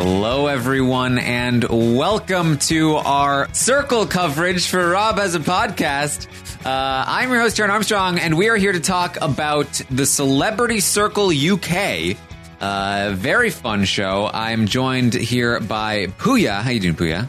Hello, everyone, and welcome to our circle coverage for Rob Has a Podcast. Uh, I'm your host, Taran Armstrong, and we are here to talk about the Celebrity Circle UK. Uh, very fun show. I'm joined here by Pooya. How you doing, Pooya?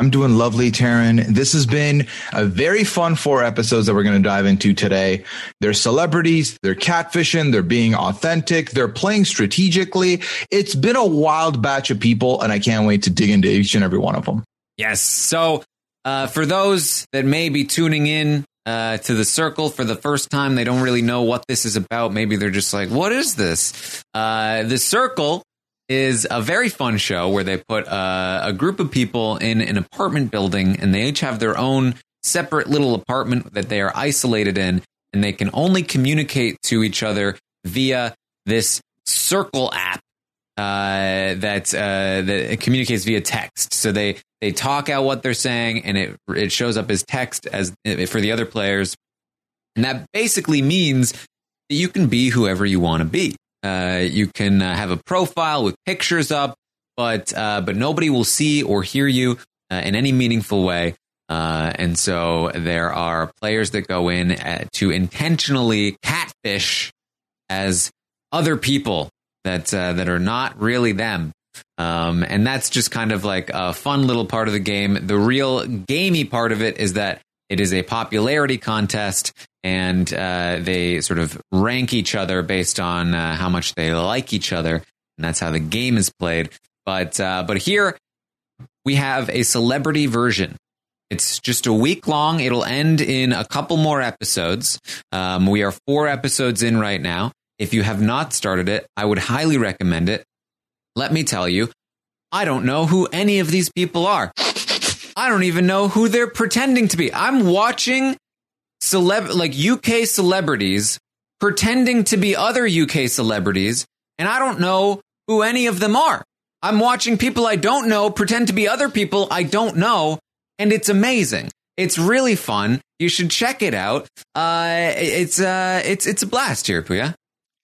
I'm doing lovely, Taran. This has been a very fun four episodes that we're going to dive into today. They're celebrities, they're catfishing, they're being authentic, they're playing strategically. It's been a wild batch of people, and I can't wait to dig into each and every one of them. Yes. So, uh, for those that may be tuning in uh, to the circle for the first time, they don't really know what this is about. Maybe they're just like, what is this? Uh, the circle is a very fun show where they put uh, a group of people in an apartment building and they each have their own separate little apartment that they are isolated in and they can only communicate to each other via this circle app uh, that uh, that communicates via text. So they they talk out what they're saying, and it it shows up as text as for the other players, and that basically means that you can be whoever you want to be. Uh, you can uh, have a profile with pictures up, but uh, but nobody will see or hear you uh, in any meaningful way. Uh, and so there are players that go in uh, to intentionally catfish as other people that that are not really them. Um, and that's just kind of like a fun little part of the game. The real gamey part of it is that it is a popularity contest, and uh, they sort of rank each other based on uh, how much they like each other, and that's how the game is played. But uh, but here we have a celebrity version. It's just a week long. It'll end in a couple more episodes. Um, we are four episodes in right now. If you have not started it, I would highly recommend it. Let me tell you, I don't know who any of these people are. I don't even know who they're pretending to be. I'm watching celeb like UK celebrities pretending to be other UK celebrities, and I don't know who any of them are. I'm watching people I don't know pretend to be other people I don't know, and it's amazing. It's really fun. You should check it out. Uh, it's uh, it's it's a blast here, Pooya.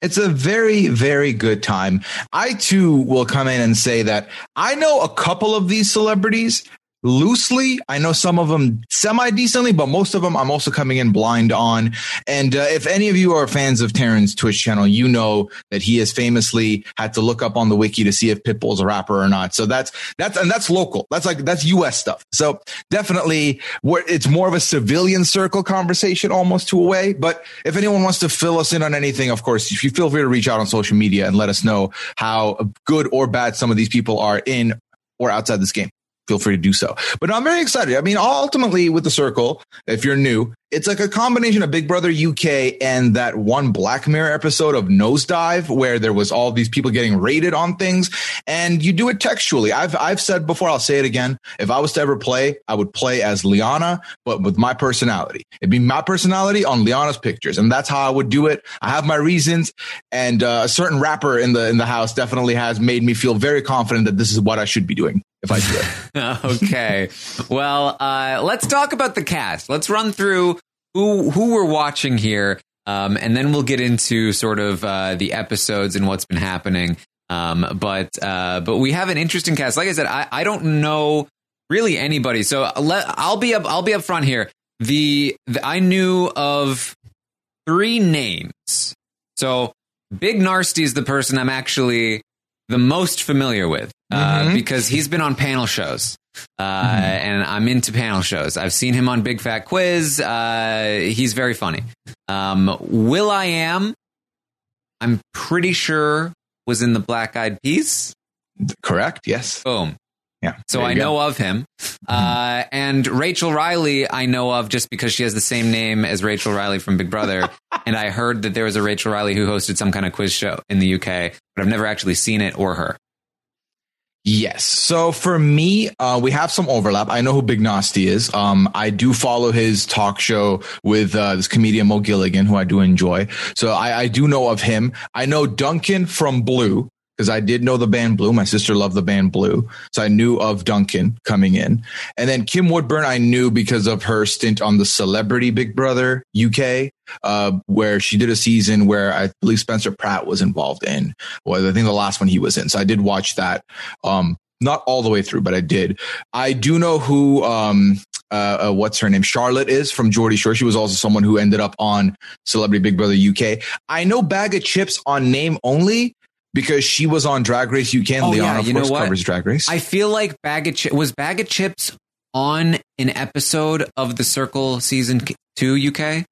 It's a very, very good time. I too will come in and say that I know a couple of these celebrities loosely. I know some of them semi decently, but most of them I'm also coming in blind on. And uh, if any of you are fans of Taran's Twitch channel, you know that he has famously had to look up on the wiki to see if Pitbull's a rapper or not. So that's that's and that's local. That's like that's U.S. stuff. So definitely, it's more of a civilian circle conversation almost to a way. But if anyone wants to fill us in on anything, of course, if you feel free to reach out on social media and let us know how good or bad some of these people are in or outside this game feel free to do so. But I'm very excited. I mean, ultimately with the circle, if you're new, it's like a combination of Big Brother UK and that one Black Mirror episode of Nosedive where there was all these people getting rated on things and you do it textually. I've, I've said before, I'll say it again. If I was to ever play, I would play as Liana, but with my personality. It'd be my personality on Liana's pictures. And that's how I would do it. I have my reasons and uh, a certain rapper in the, in the house definitely has made me feel very confident that this is what I should be doing if I do it. okay. Well, uh, let's talk about the cast. Let's run through who who we're watching here, um, and then we'll get into sort of uh, the episodes and what's been happening. Um, but uh, but we have an interesting cast. Like I said, I, I don't know really anybody, so let, I'll be up I'll be up front here. The, the I knew of three names. So Big Narstie is the person I'm actually the most familiar with uh, mm-hmm. because he's been on panel shows. Uh, mm-hmm. and I'm into panel shows. I've seen him on Big Fat Quiz. Uh, he's very funny. Um, will.i.am, I'm I'm pretty sure was in the Black Eyed Peas. Correct. Yes. Boom. Yeah. So I know of him. Mm-hmm. Uh, and Rachel Riley, I know of just because she has the same name as Rachel Riley from Big Brother. and I heard that there was a Rachel Riley who hosted some kind of quiz show in the UK, but I've never actually seen it or her. Yes. So for me, uh, we have some overlap. I know who Big Narstie is. Um, I do follow his talk show with uh, this comedian Mo Gilligan, who I do enjoy. So I, I do know of him. I know Duncan from Blue. Because I did know the band Blue. My sister loved the band Blue. So I knew of Duncan coming in. And then Kim Woodburn, I knew because of her stint on the Celebrity Big Brother UK, uh, where she did a season where I believe Spencer Pratt was involved in. Was I think the last one he was in. So I did watch that. Um, not all the way through, but I did. I do know who um, uh, uh, what's her name? Charlotte is from Geordie Shore. She was also someone who ended up on Celebrity Big Brother UK. I know Baga Chipz on name only because she was on Drag Race UK. Oh, Liana, yeah, of you course, know what? covers Drag Race. I feel like Baga Chipz was Baga Chipz on an episode of the Circle season two UK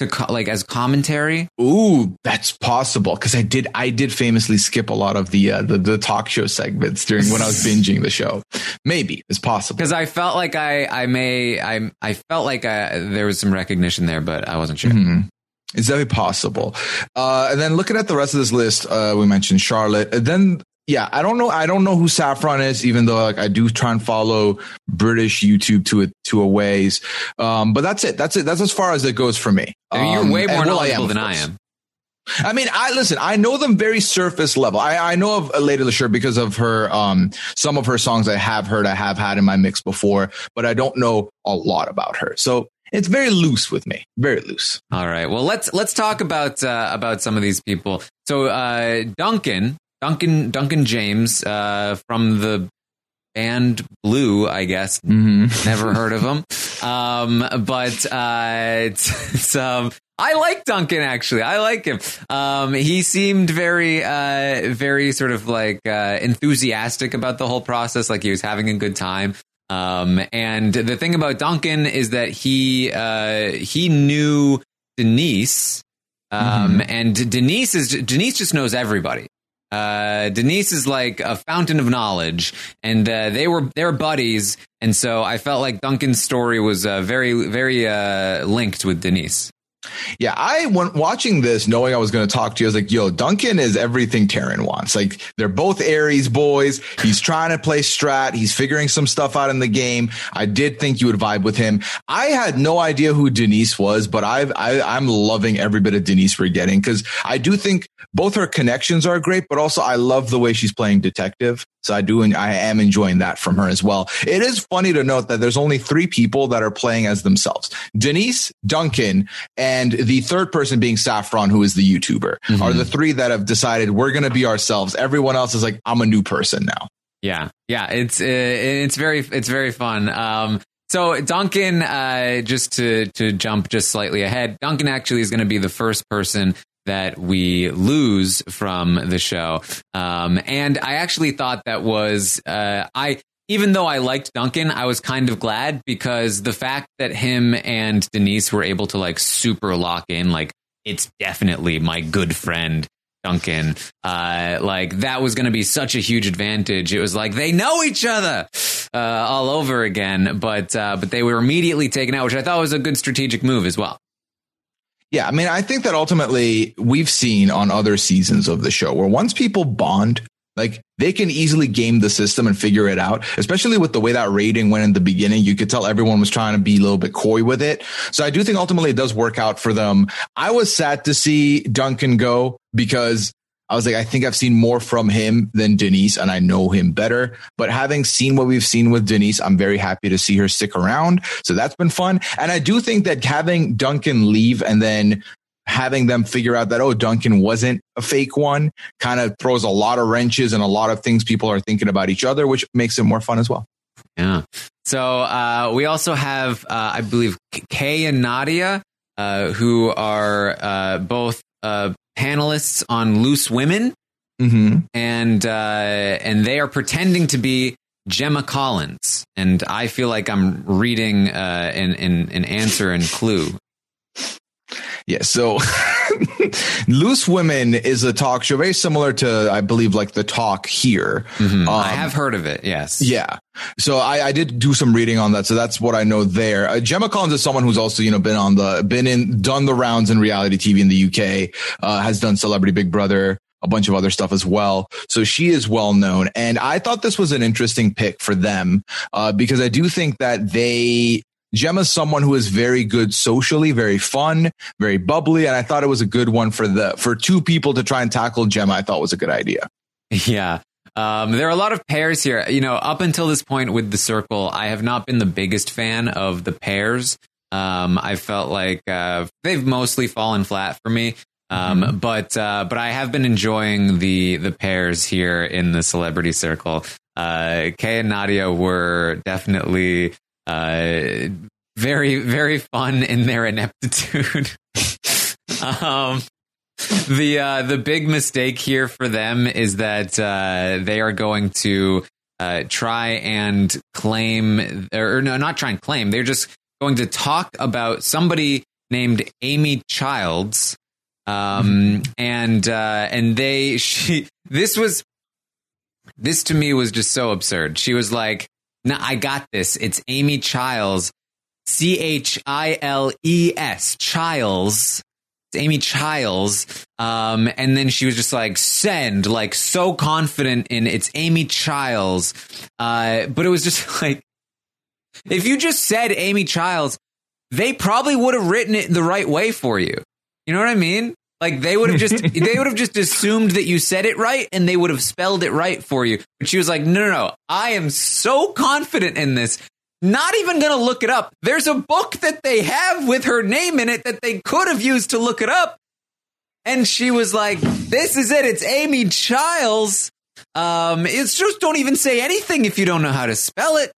to co- like as commentary. Ooh, that's possible because I did. I did famously skip a lot of the, uh, the the talk show segments during when I was binging the show. Maybe it's possible. Because I felt like I I may I I felt like I, there was some recognition there, but I wasn't sure. Mhm. It's definitely possible. Uh, and then looking at the rest of this list, uh, we mentioned Charlotte. And then, yeah, I don't know. I don't know who Saffron is, even though like I do try and follow British YouTube to a to a ways. Um, but that's it. That's it. That's as far as it goes for me. You're Um, way more well, I am, knowledgeable than I am. I mean, I listen. I know them very surface level. I, I know of Lady Leshurr because of her. Um, some of her songs I have heard, I have had in my mix before, but I don't know a lot about her. So it's very loose with me. Very loose. All right. Well, let's let's talk about uh, about some of these people. So uh, Duncan, Duncan, Duncan James uh, from the band Blue, I guess. Mm-hmm. Never heard of him. Um, but uh, it's, it's um, I like Duncan actually. I like him. Um, he seemed very, uh, very sort of like uh, enthusiastic about the whole process, like he was having a good time. Um, and the thing about Duncan is that he uh, he knew Denise, um, and Denise is Denise just knows everybody. Uh, Denise is like a fountain of knowledge, and uh, they were they were buddies, and so I felt like Duncan's story was uh, very very uh, linked with Denise. Yeah, I went watching this knowing I was going to talk to you. I was like, yo, Duncan is everything Taran wants. Like, they're both Aries boys. He's trying to play strat. He's figuring some stuff out in the game. I did think you would vibe with him. I had no idea who Denise was, but I've, I, I'm loving every bit of Denise we're getting because I do think both her connections are great, but also I love the way she's playing detective. So I do, and I am enjoying that from her as well. It is funny to note that there's only three people that are playing as themselves. Denise, Duncan, and the third person being Saffron, who is the YouTuber, Mhm. are the three that have decided we're going to be ourselves. Everyone else is like, I'm a new person now. Yeah, yeah, it's uh, it's very it's very fun. Um, so Duncan, uh, just to to jump just slightly ahead, Duncan actually is going to be the first person that we lose from the show. Um, and I actually thought that was uh, I. Even though I liked Duncan, I was kind of glad because the fact that him and Denise were able to like super lock in, like it's definitely my good friend Duncan. Uh, like that was going to be such a huge advantage. It was like they know each other uh, all over again, but uh, but they were immediately taken out, which I thought was a good strategic move as well. Yeah, I mean, I think that ultimately we've seen on other seasons of the show where once people bond, like they can easily game the system and figure it out, especially with the way that rating went in the beginning. You could tell everyone was trying to be a little bit coy with it. So I do think ultimately it does work out for them. I was sad to see Duncan go because I was like, I think I've seen more from him than Denise and I know him better. But having seen what we've seen with Denise, I'm very happy to see her stick around. So that's been fun. And I do think that having Duncan leave and then having them figure out that, oh, Duncan wasn't a fake one kind of throws a lot of wrenches and a lot of things people are thinking about each other, which makes it more fun as well. Yeah. So uh, we also have, uh, I believe, Kay and Nadia, uh, who are uh, both uh, panelists on Loose Women, Mm-hmm. and uh, and they are pretending to be Gemma Collins, and I feel like I'm reading uh, an, an an answer and clue. Yeah. So Loose Women is a talk show very similar to, I believe, like the talk here. Mhm. I Um, have heard of it. Yes. Yeah. So I, I did do some reading on that. So that's what I know there. Uh, Gemma Collins is someone who's also, you know, been on the, been in, done the rounds in reality TV in the UK, uh, has done Celebrity Big Brother, a bunch of other stuff as well. So she is well known. And I thought this was an interesting pick for them, uh, because I do think that they, Gemma's someone who is very good socially, very fun, very bubbly. And I thought it was a good one for the, for two people to try and tackle Gemma. I thought was a good idea. Yeah. Um, there are a lot of pairs here. You know, up until this point with the circle, I have not been the biggest fan of the pairs. Um, I felt like uh, they've mostly fallen flat for me. Um, mm-hmm. but uh, but I have been enjoying the the pairs here in the celebrity circle. Uh, Kay and Nadia were definitely uh, very very fun in their ineptitude. um, the uh, the big mistake here for them is that uh, they are going to uh, try and claim, or no, not try and claim. They're just going to talk about somebody named Amy Childs, um, mm-hmm. and uh, and they she this was this to me was just so absurd. She was like, "No, I got this. It's Amy Childs, C H I L E S, Childs." Amy Childs. Um, and then she was just like, send, like so confident in it's Amy Childs. Uh, but it was just like, if you just said Amy Childs, they probably would have written it the right way for you. You know what I mean? Like they would have just they would have just assumed that you said it right and they would have spelled it right for you. But she was like, "No, no, no. I am so confident in this not even going to look it up. There's a book that they have with her name in it that they could have used to look it up. And she was like, this is it. It's Amy Childs. Um, it's just don't even say anything if you don't know how to spell it.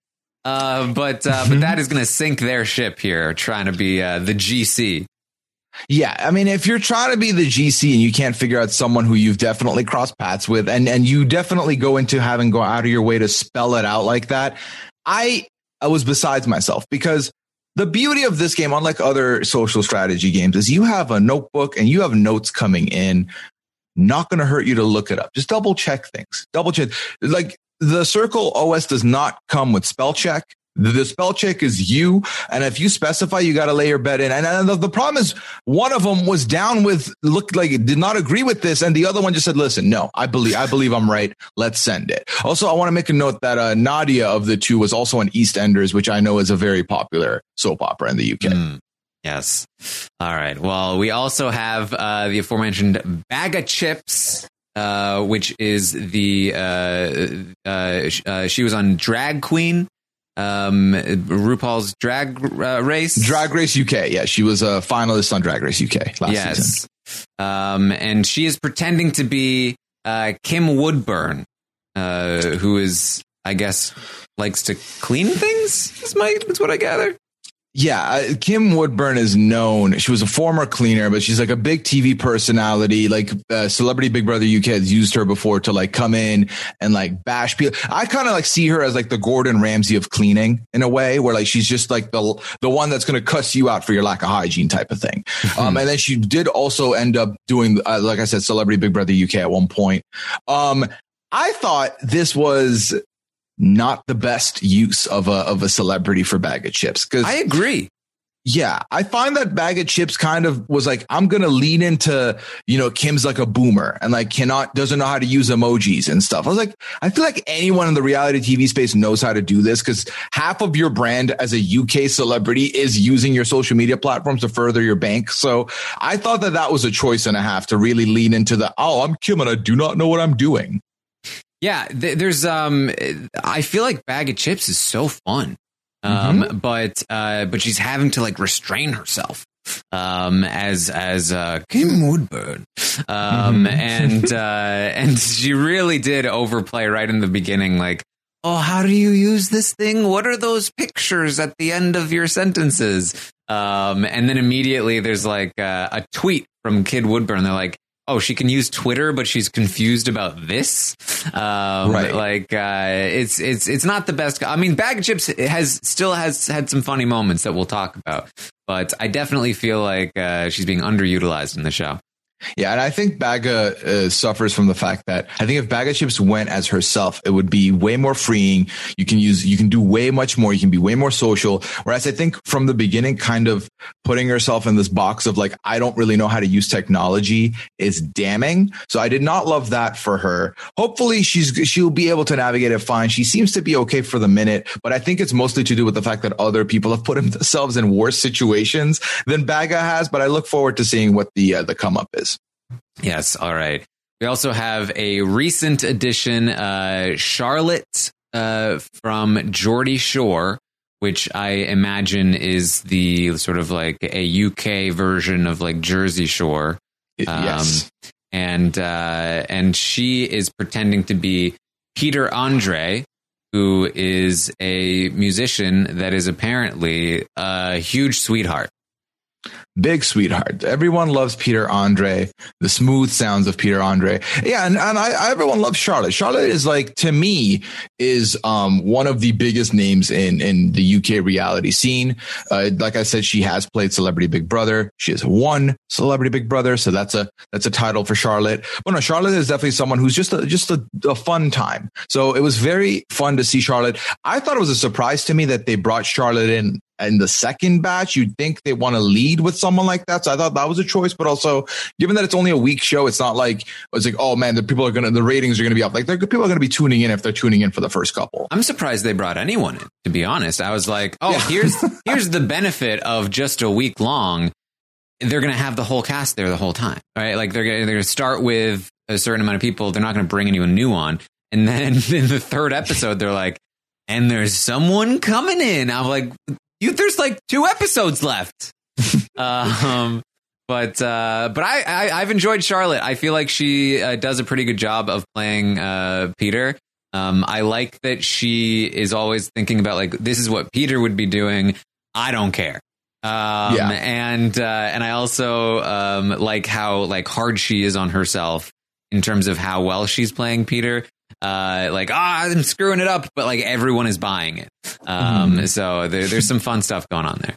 Uh, but, uh, but that is going to sink their ship here, trying to be, uh, the GC. Yeah, I mean, if you're trying to be the GC and you can't figure out someone who you've definitely crossed paths with, and and you definitely go into having go out of your way to spell it out like that, I I was besides myself because the beauty of this game, unlike other social strategy games, is you have a notebook and you have notes coming in. Not going to hurt you to look it up. Just double check things. Double check. Like the Circle OS does not come with spell check. The spell check is you. And if you specify, you got to lay your bet in. And, the, the, problem is one of them was down with, looked like it did not agree with this. And the other one just said, listen, no, I believe, I believe I'm right. Let's send it. Also, I want to make a note that uh, Nadia of the two was also on EastEnders, which I know is a very popular soap opera in the UK. Mm. Yes. All right. Well, we also have uh, the aforementioned Baga Chipz, uh, which is the uh, uh, uh, she was on Drag Queen um, RuPaul's Drag uh, Race. Drag Race UK. Yeah, she was a finalist on Drag Race UK last yes. season. Um, and she is pretending to be uh, Kim Woodburn, uh, who is, I guess, likes to clean things. Is my that's what I gather. Yeah, Kim Woodburn is known. She was a former cleaner, but she's like a big TV personality. Like uh, Celebrity Big Brother UK has used her before to like come in and like bash people. I kind of like see her as like the Gordon Ramsay of cleaning in a way, where like she's just like the the one that's going to cuss you out for your lack of hygiene type of thing. um, and then she did also end up doing, uh, like I said, Celebrity Big Brother UK at one point. Um, I thought this was not the best use of a of a celebrity for Baga Chipz. Because I agree. Yeah, I find that Baga Chipz kind of was like, I'm gonna lean into, you know, Kim's like a boomer and like cannot doesn't know how to use emojis and stuff. I was like, I feel like anyone in the reality TV space knows how to do this because half of your brand as a UK celebrity is using your social media platforms to further your bank. So I thought that that was a choice and a half to really lean into the, oh, I'm Kim and I do not know what I'm doing. Yeah, th- there's um I feel like Baga Chipz is so fun. Um mm-hmm. but uh but she's having to like restrain herself um as as uh Kim Woodburn. Um mm-hmm. and uh and she really did overplay right in the beginning like oh, how do you use this thing? What are those pictures at the end of your sentences? Um, and then immediately there's like uh, a tweet from Kim Woodburn. They're like, oh, she can use Twitter, but she's confused about this. Um, right. Like, uh, it's, it's, it's not the best. I mean, Baga Chipz has still has had some funny moments that we'll talk about, but I definitely feel like, uh, she's being underutilized in the show. Yeah, and I think Baga uh, suffers from the fact that I think if Baga Chipz went as herself, it would be way more freeing. You can use, you can do way much more. You can be way more social. Whereas I think from the beginning, kind of putting herself in this box of like, I don't really know how to use technology is damning. So I did not love that for her. Hopefully she's, she'll be able to navigate it fine. She seems to be okay for the minute, but I think it's mostly to do with the fact that other people have put themselves in worse situations than Baga has. But I look forward to seeing what the, uh, the come up is. Yes. All right. We also have a recent addition, uh, Charlotte uh, from Geordie Shore, which I imagine is the sort of like a UK version of like Jersey Shore. Um, yes. And uh, and she is pretending to be Peter Andre, who is a musician that is apparently a huge sweetheart. Big sweetheart. Everyone loves Peter Andre, the smooth sounds of Peter Andre. Yeah, and, and I, everyone loves Charlotte. Charlotte is like to me is um, one of the biggest names in in the UK reality scene. Uh, like I said, she has played Celebrity Big Brother. She has won Celebrity Big Brother, so that's a that's a title for Charlotte. But no, Charlotte is definitely someone who's just a, just a, a fun time. So it was very fun to see Charlotte. I thought it was a surprise to me that they brought Charlotte in in the second batch, you'd think they want to lead with someone like that. So I thought that was a choice, but also given that it's only a week show, it's not like it's like, oh man, the people are gonna the ratings are gonna be up. Like people are gonna be tuning in if they're tuning in for the first couple. I'm surprised they brought anyone in, to be honest. I was like, oh, yeah. here's here's the benefit of just a week long. They're gonna have the whole cast there the whole time. Right? Like they're gonna they're gonna start with a certain amount of people. They're not gonna bring anyone new on. And then in the third episode, they're like, and there's someone coming in. I'm like, you there's like two episodes left. um, but uh, but I, I have enjoyed Charlotte. I feel like she uh, does a pretty good job of playing uh, Peter. Um, I like that she is always thinking about like this is what Peter would be doing. I don't care. Um, yeah. and uh, and I also um, like how like hard she is on herself in terms of how well she's playing Peter uh, like, ah, I'm screwing it up, but like everyone is buying it. Um, mm. So there, there's some fun stuff going on there.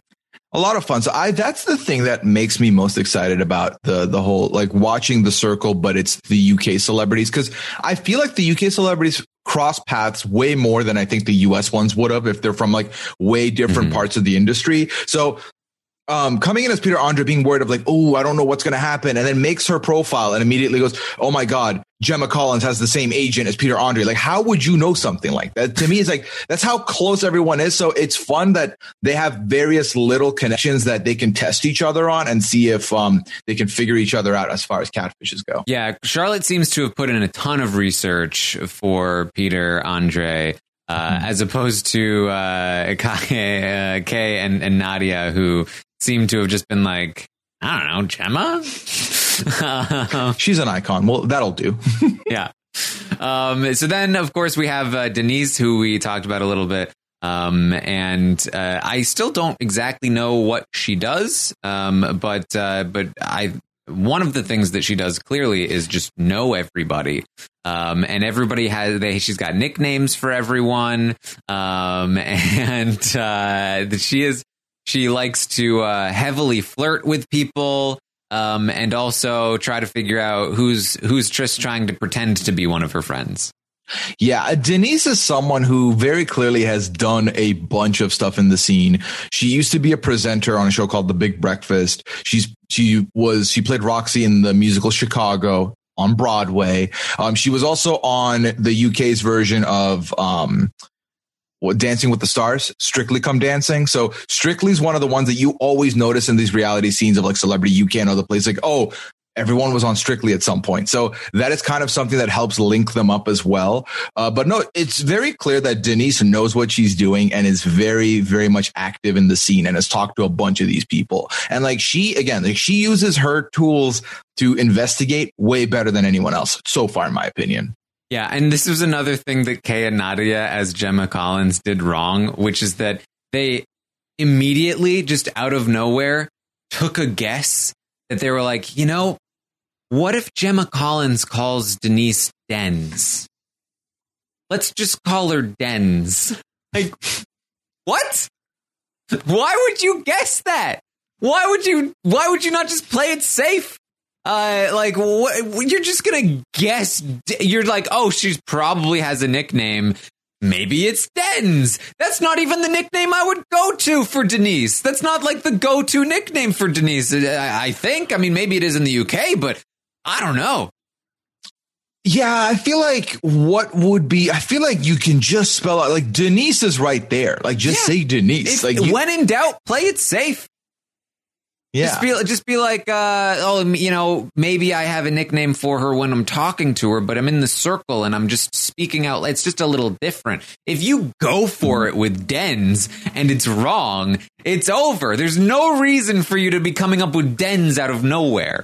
A lot of fun. So I, that's the thing that makes me most excited about the, the whole, like watching the circle, but it's the UK celebrities. Cause I feel like the UK celebrities cross paths way more than I think the US ones would have if they're from like way different mm-hmm. parts of the industry. So um, coming in as Peter Andre, being worried of like, oh, I don't know what's going to happen, and then makes her profile and immediately goes, oh my god, Gemma Collins has the same agent as Peter Andre. Like, how would you know something like that? To me, it's like that's how close everyone is. So it's fun that they have various little connections that they can test each other on and see if um, they can figure each other out as far as catfishes go. Yeah, Charlotte seems to have put in a ton of research for Peter Andre. Uh, mm-hmm. as opposed to uh, Kay, uh, Kay and, and Nadia, who seem to have just been like, I don't know, Gemma. She's an icon. Well, that'll do. yeah. Um, so then, of course, we have uh, Denise, who we talked about a little bit. Um, and uh, I still don't exactly know what she does, um, but uh, but I one of the things that she does clearly is just know everybody. Um, and everybody has they she's got nicknames for everyone. Um, and uh, she is she likes to uh, heavily flirt with people um, and also try to figure out who's who's just trying to pretend to be one of her friends. Yeah, Denise is someone who very clearly has done a bunch of stuff in the scene. She used to be a presenter on a show called The Big Breakfast. She's she was she played Roxy in the musical Chicago on Broadway. Um, she was also on the UK's version of um, Dancing with the Stars, Strictly Come Dancing. So Strictly is one of the ones that you always notice in these reality scenes of like Celebrity UK and other place. Like, oh, everyone was on Strictly at some point. So that is kind of something that helps link them up as well. Uh, but no, it's very clear that Denise knows what she's doing and is very, very much active in the scene and has talked to a bunch of these people. And like she, again, like she uses her tools to investigate way better than anyone else so far, in my opinion. Yeah, and this was another thing that Kay and Nadia as Gemma Collins did wrong, which is that they immediately, just out of nowhere, took a guess that they were like, you know, what if Gemma Collins calls Denise Dens? Let's just call her Dens. Like, what? Why would you guess that? Why would you? Why would you not just play it safe? Uh, like what, you're just gonna guess. You're like, oh, she probably has a nickname. Maybe it's Dens. That's not even the nickname I would go to for Denise. That's not like the go-to nickname for Denise. I think. I mean, maybe it is in the UK, but I don't know. Yeah, I feel like what would be, I feel like you can just spell out, like Denise is right there. Like just yeah. say Denise. If, like you, when in doubt, play it safe. Yeah. Just be, just be like, uh, oh, you know, maybe I have a nickname for her when I'm talking to her, but I'm in the circle and I'm just speaking out. It's just a little different. If you go for it with dens and it's wrong, it's over. There's no reason for you to be coming up with dens out of nowhere.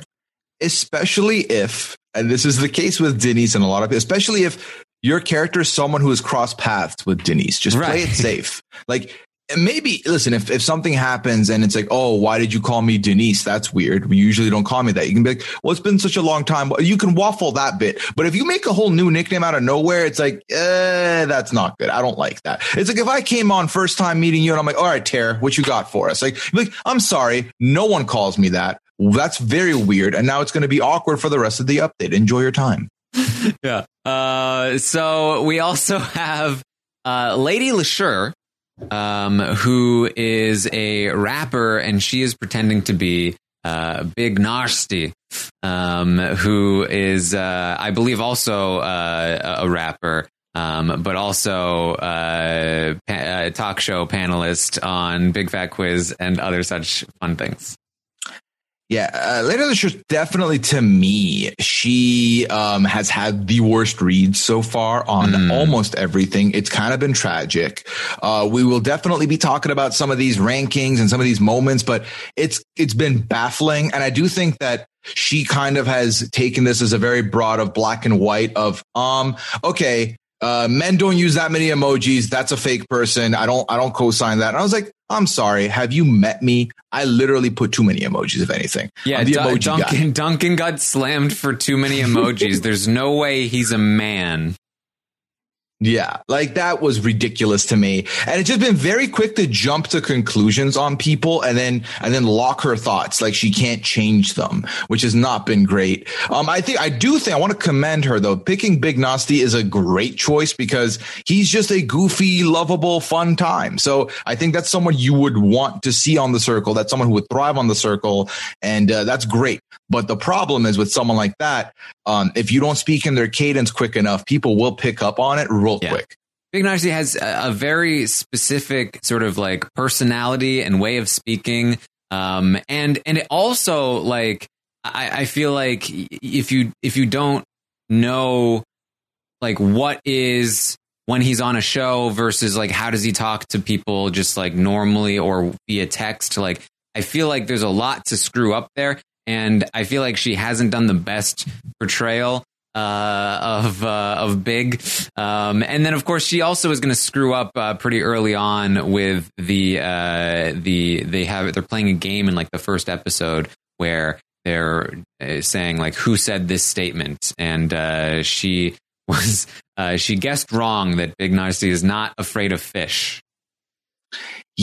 Especially if, and this is the case with Denise and a lot of, people, especially if your character is someone who has crossed paths with Denise. Just Right. play it safe. Like maybe listen if, if something happens and it's like oh why did you call me denise? That's weird. We usually don't call me that. You can be like well it's been such a long time. You can waffle that bit. But if you make a whole new nickname out of nowhere it's like eh, that's not good. I don't like that. It's like if i came on first time meeting you and i'm like all right tara what you got for us? Like, like i'm sorry. No one calls me that. That's very weird. And now it's going to be awkward for the rest of the update. Enjoy your time. Yeah. Uh, so we also have uh, Lady Leshurr, um, who is a rapper, and she is pretending to be uh, Big Narstie, um, who is, uh, I believe, also uh, a rapper. Um, but also a pa- uh, talk show panelist on Big Fat Quiz and other such fun things. Yeah, uh, Lady Leshurr definitely to me, she um, has had the worst reads so far on Mm. almost everything. It's kind of been tragic. Uh, we will definitely be talking about some of these rankings and some of these moments, but it's it's been baffling, and I do think that she kind of has taken this as a very broad of black and white of um okay. Uh, men don't use that many emojis. That's a fake person. I don't, I don't co-sign that. And I was like, I'm sorry. Have you met me? I literally put too many emojis, if anything. Yeah, I'm the Dun- emoji guy. Duncan Duncan got slammed for too many emojis. There's no way he's a man. Yeah, like that was ridiculous to me. And it's just been very quick to jump to conclusions on people and then and then lock her thoughts like she can't change them, which has not been great. Um I think I do think I want to commend her though. Picking Big Narstie is a great choice because he's just a goofy, lovable, fun time. So I think that's someone you would want to see on the circle. That's someone who would thrive on the circle and uh, that's great. But the problem is with someone like that, um, if you don't speak in their cadence quick enough, people will pick up on it real Yeah. quick. Big Narstie has a, a very specific sort of like personality and way of speaking. Um, and, and it also like, I, I feel like if you, if you don't know like what is when he's on a show versus like how does he talk to people just like normally or via text, like I feel like there's a lot to screw up there. And I feel like she hasn't done the best portrayal uh, of uh, of Big, um, and then of course she also is going to screw up uh, pretty early on with the uh, the they have they're playing a game in like the first episode where they're uh, saying like who said this statement, and uh, she was she guessed wrong that Big Narstie is not afraid of fish.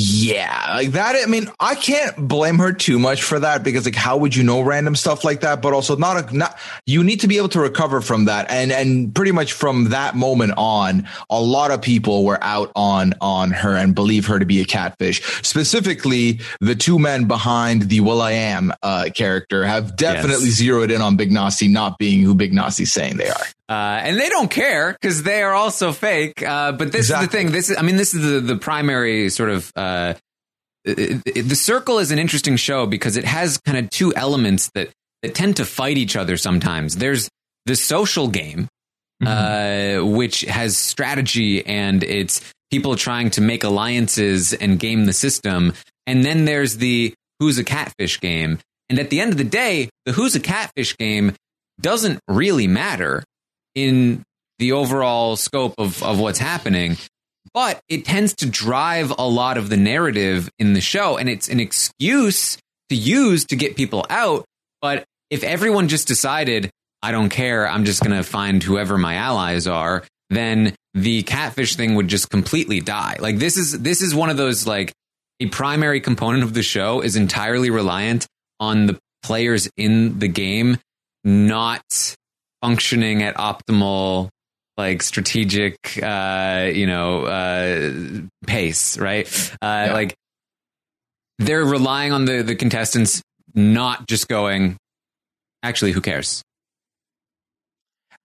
Yeah, like that. I mean, I can't blame her too much for that because, like, how would you know random stuff like that? But also, not a not. You need to be able to recover from that, and and pretty much from that moment on, a lot of people were out on on her and believe her to be a catfish. Specifically, the two men behind the will.i.am uh, character have definitely Yes. zeroed in on Big Narstie not being who Big Narstie's saying they are. Uh, and they don't care because they are also fake. Uh, but this is the thing. This is, I mean, this is the, the primary sort of, uh, it- it- the circle is an interesting show because it has kind of two elements that, that tend to fight each other sometimes. There's the social game, uh, which has strategy and it's people trying to make alliances and game the system. And then there's the who's a catfish game. And at the end of the day, the who's a catfish game doesn't really matter in the overall scope of, of what's happening, but it tends to drive a lot of the narrative in the show. And it's an excuse to use to get people out. But if everyone just decided, I don't care, I'm just going to find whoever my allies are, then the catfish thing would just completely die. Like this is, this is one of those like a primary component of the show is entirely reliant on the players in the game not functioning at optimal like strategic uh you know uh pace right uh Yeah. like they're relying on the the contestants not just going actually who cares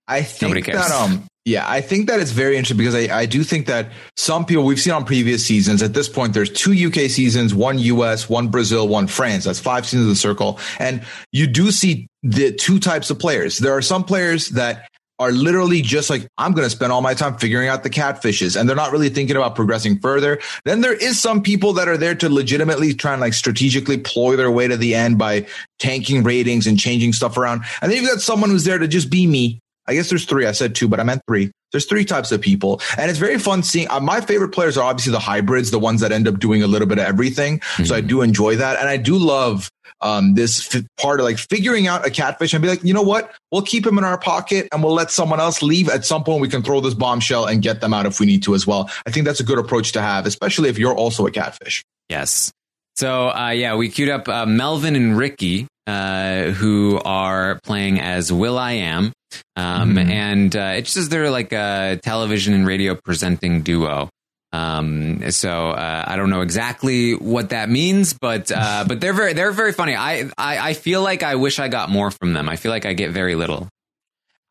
I think Nobody cares. that um Yeah, I think that it's very interesting because I, I do think that some people we've seen on previous seasons at this point, there's two UK seasons, one US, one Brazil, one France. That's five seasons of the circle. And you do see the two types of players. There are some players that are literally just like, I'm going to spend all my time figuring out the catfishes and they're not really thinking about progressing further. Then there is some people that are there to legitimately try and like strategically ploy their way to the end by tanking ratings and changing stuff around. And then you've got someone who's there to just be me I guess there's three. I said two, but I meant three. There's three types of people. And it's very fun seeing uh, my favorite players are obviously the hybrids, the ones that end up doing a little bit of everything. Mm-hmm. So I mm-hmm. do enjoy that. And I do love um, this f- part of like figuring out a catfish and be like, you know what? We'll keep him in our pocket and we'll let someone else leave. At some point, we can throw this bombshell and get them out if we need to as well. I think that's a good approach to have, especially if you're also a catfish. Yes. So, uh, yeah, we queued up uh, Melvin and Ricky, uh, who are playing as will.i.am. Um, mm-hmm. And uh, it's just they're like a television and radio presenting duo. Um, so uh, I don't know exactly what that means, but uh, but they're very they're very funny. I, I I feel like I wish I got more from them. I feel like I get very little.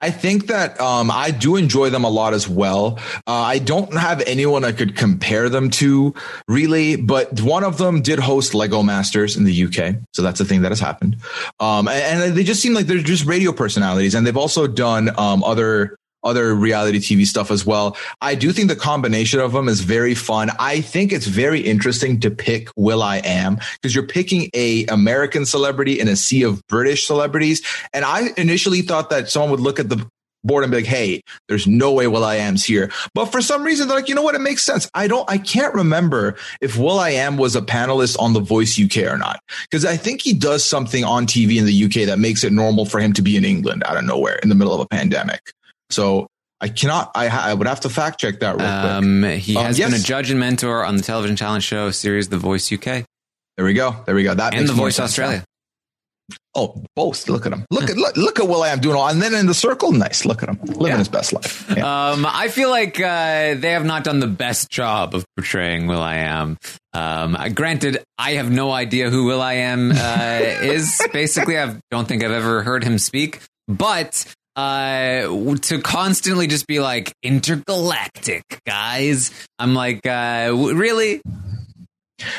I think that um, I do enjoy them a lot as well. Uh, I don't have anyone I could compare them to really, but one of them did host Lego Masters in the UK, so that's a thing that has happened. Um, and, and, they just seem like they're just radio personalities, and they've also done um, other other reality TV stuff as well. I do think the combination of them is very fun. I think it's very interesting to pick will.i.am because you're picking a American celebrity in a sea of British celebrities. And I initially thought that someone would look at the board and be like, Hey, there's no way will.i.am's here. But for some reason, they're like, you know what? It makes sense. I don't, I can't remember if Will I Am was a panelist on the voice UK or not. Cause I think he does something on TV in the UK that makes it normal for him to be in England out of nowhere in the middle of a pandemic. So I cannot. I, I would have to fact check that real um, quick. He um, has yes. been a judge and mentor on the television talent show series The Voice UK. There we go. There we go. That and The Voice Australia. Oh, both. Look at him. Look at look, look at Am doing all, and then in the circle, nice. Look at him living yeah. his best life. Yeah. Um, I feel like uh, they have not done the best job of portraying will.i.am. Um, granted, I have no idea who will.i.am uh, is. Basically, I don't think I've ever heard him speak. But uh to constantly just be like intergalactic guys. I'm like uh really?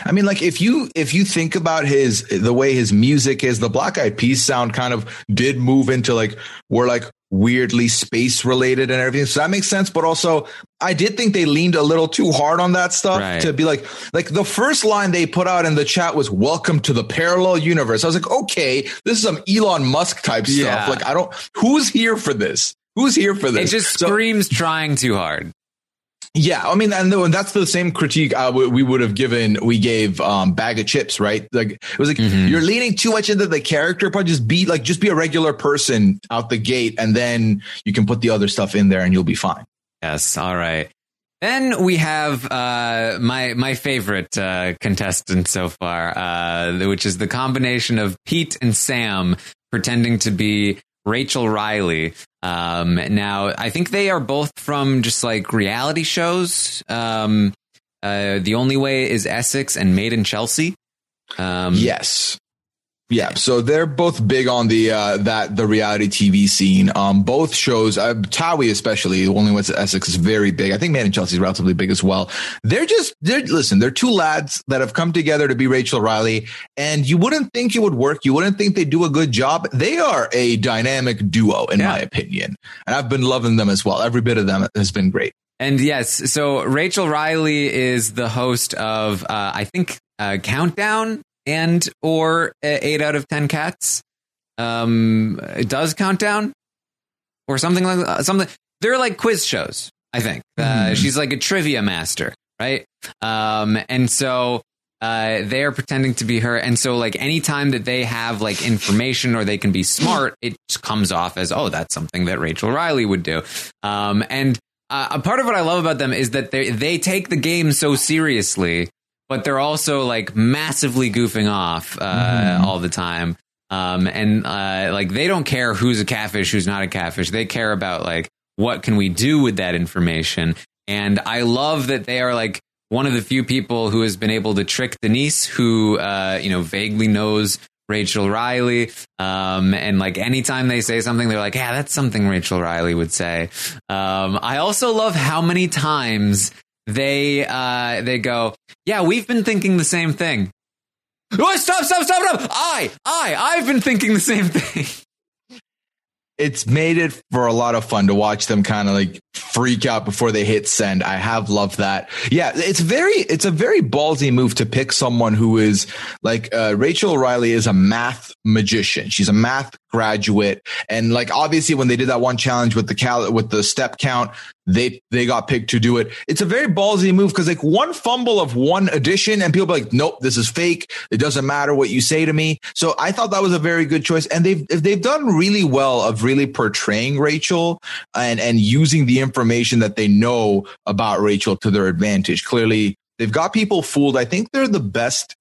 I mean, like if you if you think about his the way his music is, the Black Eyed Peas sound kind of did move into like we're like weirdly space related and everything. So that makes sense. But also, I did think they leaned a little too hard on that stuff right. to be like, like the first line they put out in the chat was "Welcome to the parallel universe." I was like, okay, this is some Elon Musk type yeah. stuff. Like, I don't. Who's here for this? Who's here for this? It just so, screams trying too hard. Yeah, I mean, and that's the same critique uh, we would have given. We gave um, Baga Chipz, right? Like it was like mm-hmm. you're leaning too much into the character, but just be like just be a regular person out the gate, and then you can put the other stuff in there, and you'll be fine. Yes. All right. Then we have uh, my my favorite uh, contestant so far, uh, which is the combination of Pete and Sam pretending to be Rachel Riley. Um, now, I think they are both from just like reality shows. Um, uh, the only way is Essex and Made in Chelsea. Um, yes. Yeah, so they're both big on the uh, that the reality TV scene. Um, both shows, uh, Towie especially, the only ones Essex is very big. I think Made in Chelsea is relatively big as well. They're just they're listen, they're two lads that have come together to be Rachel Riley, and you wouldn't think it would work. You wouldn't think they do a good job. They are a dynamic duo, in yeah. my opinion, and I've been loving them as well. Every bit of them has been great. And yes, so Rachel Riley is the host of uh, I think uh, Countdown and or eight out of ten cats. Um, it does countdown or something like that. Something they're like quiz shows. I think uh, mm. she's like a trivia master, right? Um, and so uh, they are pretending to be her. And so, like, anytime that they have like information or they can be smart, it comes off as, oh, that's something that Rachel Riley would do. Um, and uh, a part of what I love about them is that they they take the game so seriously but they're also like massively goofing off uh, mm-hmm. all the time. Um, and uh, like they don't care who's a catfish, who's not a catfish. They care about like what can we do with that information. And I love that they are like one of the few people who has been able to trick Denise, who uh, you know vaguely knows Rachel Riley. Um, and like anytime they say something, they're like, yeah, that's something Rachel Riley would say. Um, I also love how many times they, uh, they go, yeah, we've been thinking the same thing. Oh, stop, stop, stop, stop. I, I, I've been thinking the same thing. it's made it for a lot of fun to watch them kind of like freak out before they hit send. I have loved that. Yeah, it's very, it's a very ballsy move to pick someone who is like uh, Rachel Riley is a math magician. She's a math graduate, and like obviously when they did that one challenge with the cal with the step count, they they got picked to do it. It's a very ballsy move because like one fumble of one addition, and people be like, nope, this is fake. It doesn't matter what you say to me. So I thought that was a very good choice, and they've they've done really well of really portraying Rachel and and using the information that they know about Rachel to their advantage. Clearly, they've got people fooled. I think they're the best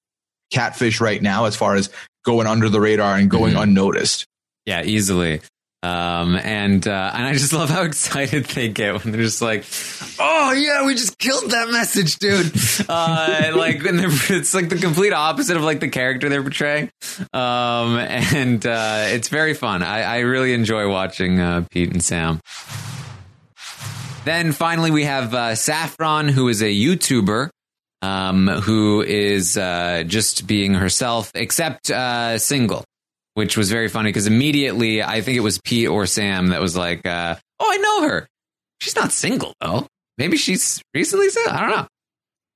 catfish right now as far as going under the radar and going mm-hmm. unnoticed. Yeah, easily. Um, and uh, and I just love how excited they get when they're just like, "Oh yeah, we just killed that message, dude!" Uh, like, it's like the complete opposite of like the character they're portraying. Um, and uh, it's very fun. I, I really enjoy watching uh, Pete and Sam. Then finally, we have uh, Saffron, who is a YouTuber. Um, who is uh, just being herself, except single which was very funny because immediately I think it was Pete or Sam that was like, uh, "Oh, I know her. She's not single though. Maybe she's recently single. I don't know."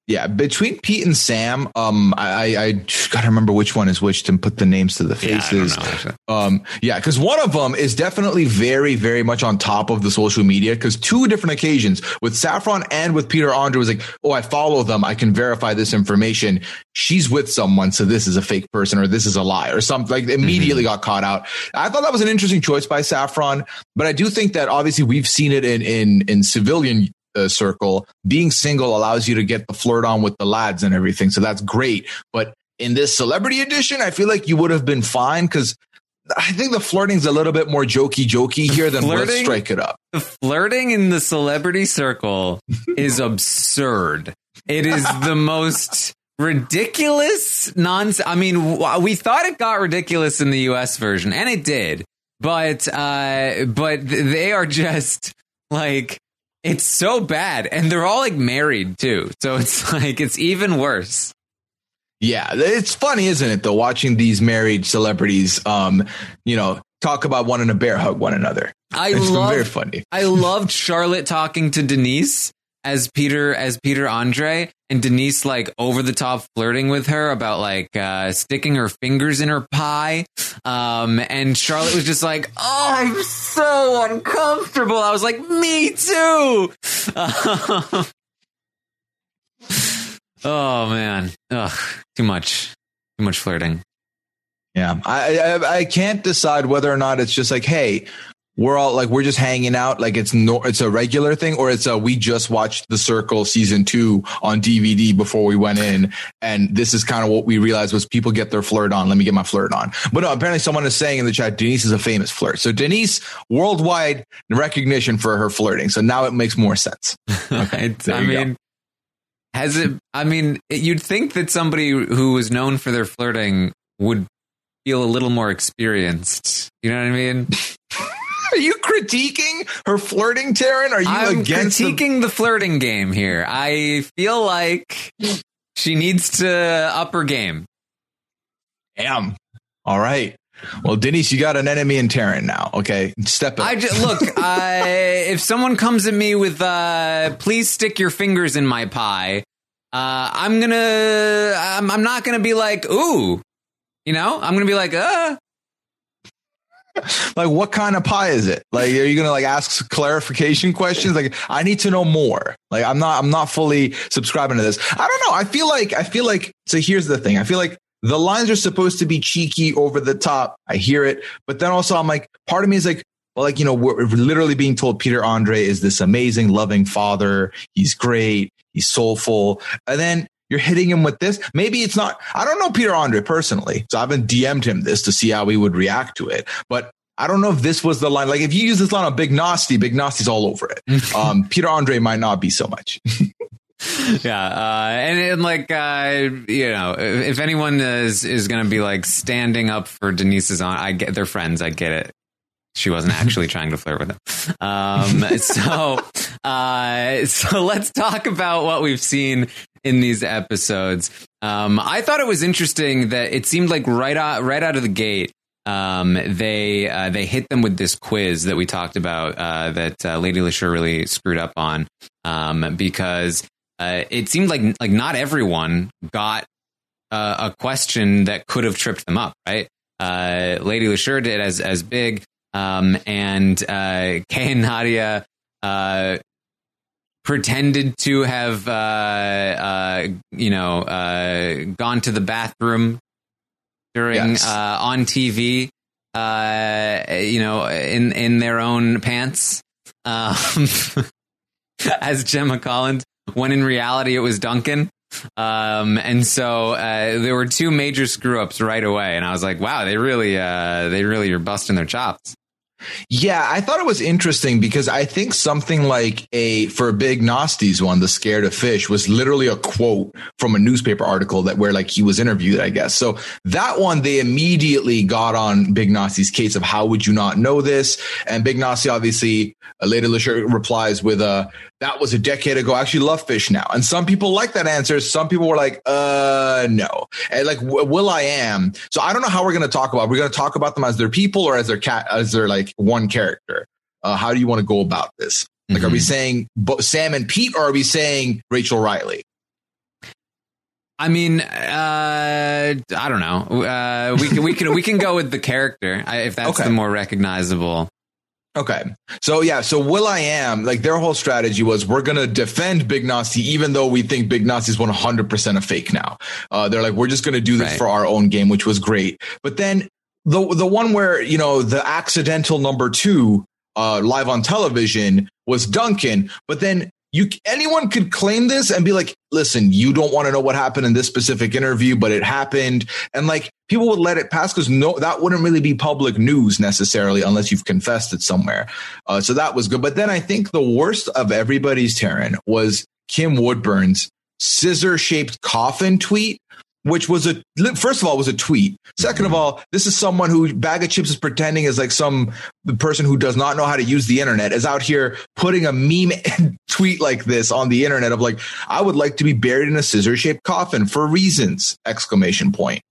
Yeah, between Pete and Sam, um, I, I gotta remember which one is which to put the names to the faces. Yeah, um, yeah, because one of them is definitely very, very much on top of the social media. Because two different occasions with Saffron and with Peter Andre was like, "Oh, I follow them. I can verify this information. She's with someone, so this is a fake person or this is a lie or something." Like immediately mm-hmm. got caught out. I thought that was an interesting choice by Saffron, but I do think that obviously we've seen it in in in civilian uh, circle, being single allows you to get the flirt on with the lads and everything. So that's great. But in this celebrity edition, I feel like you would have been fine because I think the flirting's a little bit more jokey jokey here than flirting, let's strike it up. The flirting in the celebrity circle is absurd. It is the most ridiculous nonsense. I mean, we thought it got ridiculous in the US version and it did. But uh but they are just like it's so bad. And they're all like married too. So it's like, it's even worse. Yeah. It's funny, isn't it, though, watching these married celebrities, um, you know, talk about one and a bear hug one another. I love, very funny. I loved Charlotte talking to Denise as Peter as Peter Andre and Denise like over the top flirting with her about like uh, sticking her fingers in her pie. Um, and Charlotte was just like, "Oh, I'm so uncomfortable." I was like, "Me too." oh man, Ugh, too much, too much flirting. Yeah, I, I I can't decide whether or not it's just like, hey, we're all like we're just hanging out. Like it's no it's a regular thing or it's a we just watched the circle season two on dvd before we went in. And this is kind of what we realized was people get their flirt on. Let me get my flirt on. But no apparently someone is saying in the chat denise is a famous flirt. So denise worldwide recognition for her flirting. So now it makes more sense. Okay, i mean go. has it i mean you'd think that somebody who was known for their flirting would feel a little more experienced. You know what i mean Are you critiquing her flirting, Taran? Are you I'm against critiquing the-, the flirting game here? I feel like she needs to up her game. Damn. All right. Well, Denise, you got an enemy in Taran now. Okay, step up. I just, look. if someone comes at me with, uh, "Please stick your fingers in my pie," uh, I'm gonna. I'm, I'm not gonna be like, "Ooh," you know. I'm gonna be like, "Uh." Like what kind of pie is it? Like are you gonna like ask clarification questions? Like i need to know more. Like i'm not i'm not fully subscribing to this. I don't know. I feel like i feel like so here's the thing. I feel like the lines are supposed to be cheeky over the top. I hear it. But then also i'm like part of me is like well like you know we're literally being told peter andre is this amazing loving father. He's great. He's soulful. And then you're hitting him with this. Maybe it's not, I don't know Peter Andre personally. So I haven't DM'd him this to see how he would react to it. But I don't know if this was the line. Like if you use this line on Big Narstie, Big Narstie's all over it. Um, Peter Andre might not be so much. yeah, uh, and, and like uh, you know, if, if anyone is is going to be like standing up for Denise's on, I get they're friends. I get it. She wasn't actually trying to flirt with him. Um, so, uh, so let's talk about what we've seen in these episodes. Um, I thought it was interesting that it seemed like right out right out of the gate, um, they uh, they hit them with this quiz that we talked about uh, that uh, Lady Leshurr really screwed up on um, because uh, it seemed like like not everyone got uh, a question that could have tripped them up. Right, uh, Lady Leshurr did as as big, um, and Kaye and Nadia pretended to have uh, uh, you know uh, gone to the bathroom during Yes. uh, on TV uh, you know in in their own pants um, as Gemma Collins when in reality it was Duncan um, and so uh, there were two major screw ups right away and I was like wow they really uh, they really are busting their chops Yeah, I thought it was interesting because I think something like a for a big Narstie's one, the scared of fish, was literally a quote from a newspaper article that where like he was interviewed, I guess. So that one they immediately got on Big Narstie's case of how would you not know this? And Big Narstie obviously uh, later replies with a that was a decade ago. I actually love fish now. And some people like that answer. Some people were like, uh, no. And like, will.i.am. So I don't know how we're to talk about. We're to talk about them as their people or as their cat, as their like one character. Uh, how do you want to go about this? Like, are we Mhm. saying Sam and Pete or are we saying Rachel Riley? I mean, uh, I don't know. Uh, we can we can we can go with the character if that's Okay. the more recognizable. Okay. So yeah, so will.i.am, like their whole strategy was we're gonna defend Big Narstie even though we think Big Narstie is 100% a fake now. Uh, they're like, we're just gonna do this Right. for our own game, which was great. But then the the one where, you know, the accidental number two uh live on television was Duncan, but then you anyone could claim this and be like, listen, you don't want to know what happened in this specific interview, but it happened. And like people would let it pass because no, that wouldn't really be public news necessarily unless you've confessed it somewhere. Uh, so that was good. But then I think the worst of everybody's Taran was Kim Woodburn's scissor shaped coffin tweet. Which was a first of all was a tweet. Second of all, this is someone who Baga Chipz is pretending is like some person who does not know how to use the internet is out here putting a meme tweet like this on the internet of like I would like to be buried in a scissor shaped coffin for reasons exclamation point.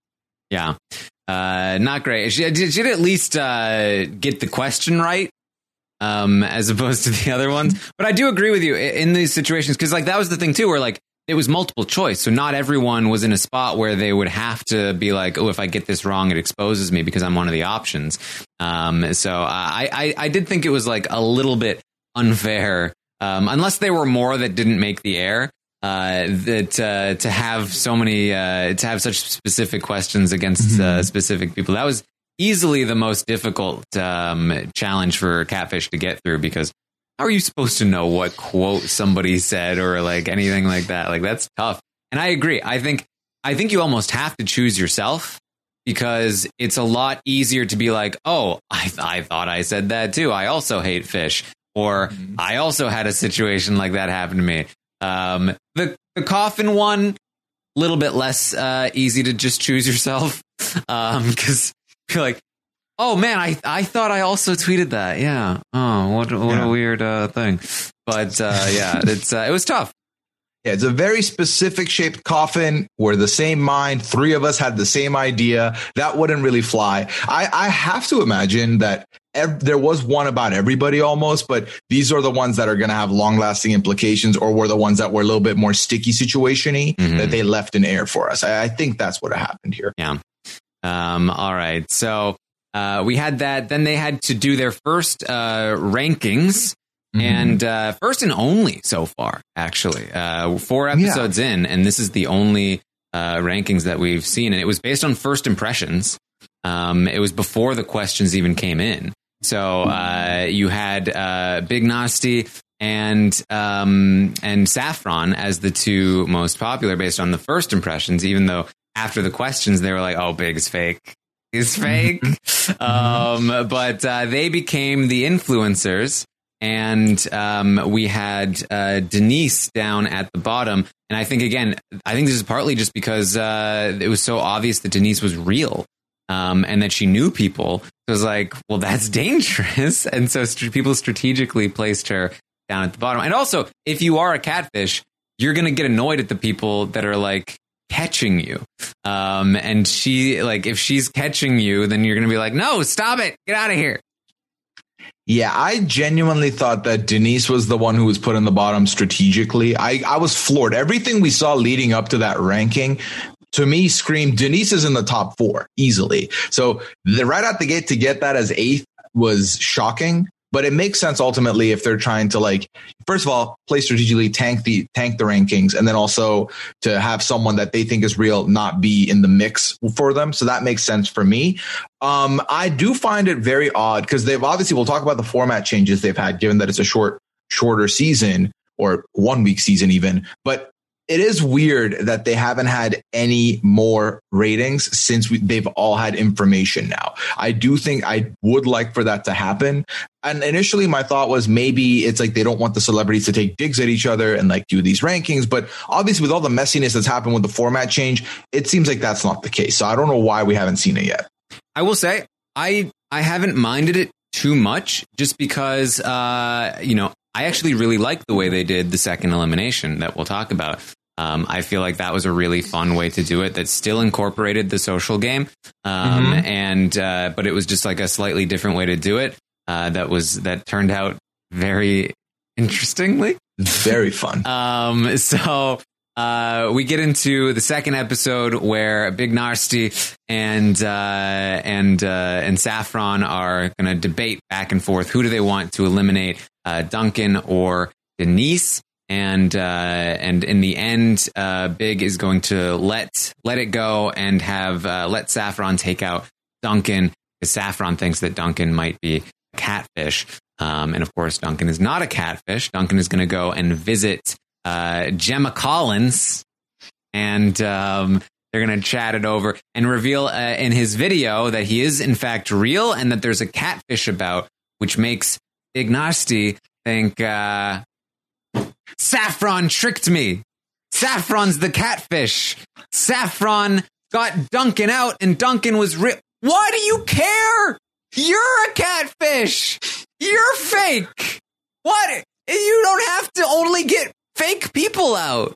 Yeah, uh, not great. She did she'd at least uh, get the question right. Um, as opposed to the other ones, but I do agree with you in these situations because, like, that was the thing too, where like it was multiple choice, so not everyone was in a spot where they would have to be like, "Oh, if I get this wrong, it exposes me because I'm one of the options." Um, so I, I, I did think it was like a little bit unfair, um, unless there were more that didn't make the air. Uh, that uh, to have so many uh, to have such specific questions against uh, specific people that was easily the most difficult um, challenge for catfish to get through because how are you supposed to know what quote somebody said or like anything like that? Like that's tough. And i agree. I think i think you almost have to choose yourself because it's a lot easier to be like oh i, I thought i said that too. I also hate fish or i also had a situation like that happen to me. Um, the, the coffin one little bit less uh, easy to just choose yourself Um because you're like oh man I, I thought i also tweeted that yeah oh what, what Yeah. a weird uh, thing but uh, yeah it's uh, it was tough Yeah, it's a very specific shaped coffin. We're the same mind. Three of us had the same idea. That wouldn't really fly. I, I have to imagine that ev- there was one about everybody almost, but these are the ones that are going to have long lasting implications or were the ones that were a little bit more sticky situation y Mhm. that they left in air for us. I, I think that's what happened here. Yeah. Um, all right. So uh, we had that. Then they had to do their first uh, rankings. Mm-hmm. And uh, first and only so far, actually, uh, four episodes in, and this is the only uh, rankings that we've seen, and it was based on first impressions. Um, it was before the questions even came in. So uh, you had uh, Big Narstie and um, and Saffron as the two most popular based on the first impressions. Even though after the questions they were like, "Oh, Big is fake." Is fake, um, but uh, they became the influencers and um, we had uh, Denise down at the bottom. And I think again, I think this is partly just because uh, it was so obvious that Denise was real. Um, and that she knew people. So it was like, well, that's dangerous. And so st- people strategically placed her down at the bottom. And also, if you are a catfish, you're going to get annoyed at the people that are like catching you. Um, and she, like, if she's catching you, then you're going to be like, no, stop it. Get out of here. Yeah, I genuinely thought that Denise was the one who was put in the bottom strategically. I, I was floored. Everything we saw leading up to that ranking to me screamed Denise is in the top four easily. So the, right out the gate to get that as eighth was shocking but it makes sense ultimately if they're trying to like first of all play strategically tank the tank the rankings and then also to have someone that they think is real not be in the mix for them. So that makes sense for me. Um, i do find it very odd because they've obviously we'll talk about the format changes they've had given that it's a short shorter season or one week season even. But it is weird that they haven't had any more ratings since we, they've all had information now. I do think I would like for that to happen. And initially, my thought was maybe it's like they don't want the celebrities to take digs at each other and like do these rankings. But obviously, with all the messiness that's happened with the format change, it seems like that's not the case. So I don't know why we haven't seen it yet. I will say I I haven't minded it too much just because uh, you know I actually really like the way they did the second elimination that we'll talk about. Um, I feel like that was a really fun way to do it that still incorporated the social game. Um, mm-hmm. and, uh, but it was just like a slightly different way to do it. Uh, that was, that turned out very interestingly. Very fun. um, so, uh, we get into the second episode where Big Narstie and uh, and uh, and Saffron are going to debate back and forth. Who do they want to eliminate, uh, Duncan or Denise? And uh, and in the end, uh, Big is going to let let it go and have uh, let Saffron take out Duncan because Saffron thinks that Duncan might be a catfish, um, and of course Duncan is not a catfish. Duncan is going to go and visit uh, Gemma Collins, and um, they're going to chat it over and reveal uh, in his video that he is in fact real and that there's a catfish about, which makes Big think uh, Saffron tricked me. Saffron's the catfish. Saffron got Duncan out and Duncan was ripped. Why do you care? You're a catfish. You're fake. What? You don't have to only get fake people out.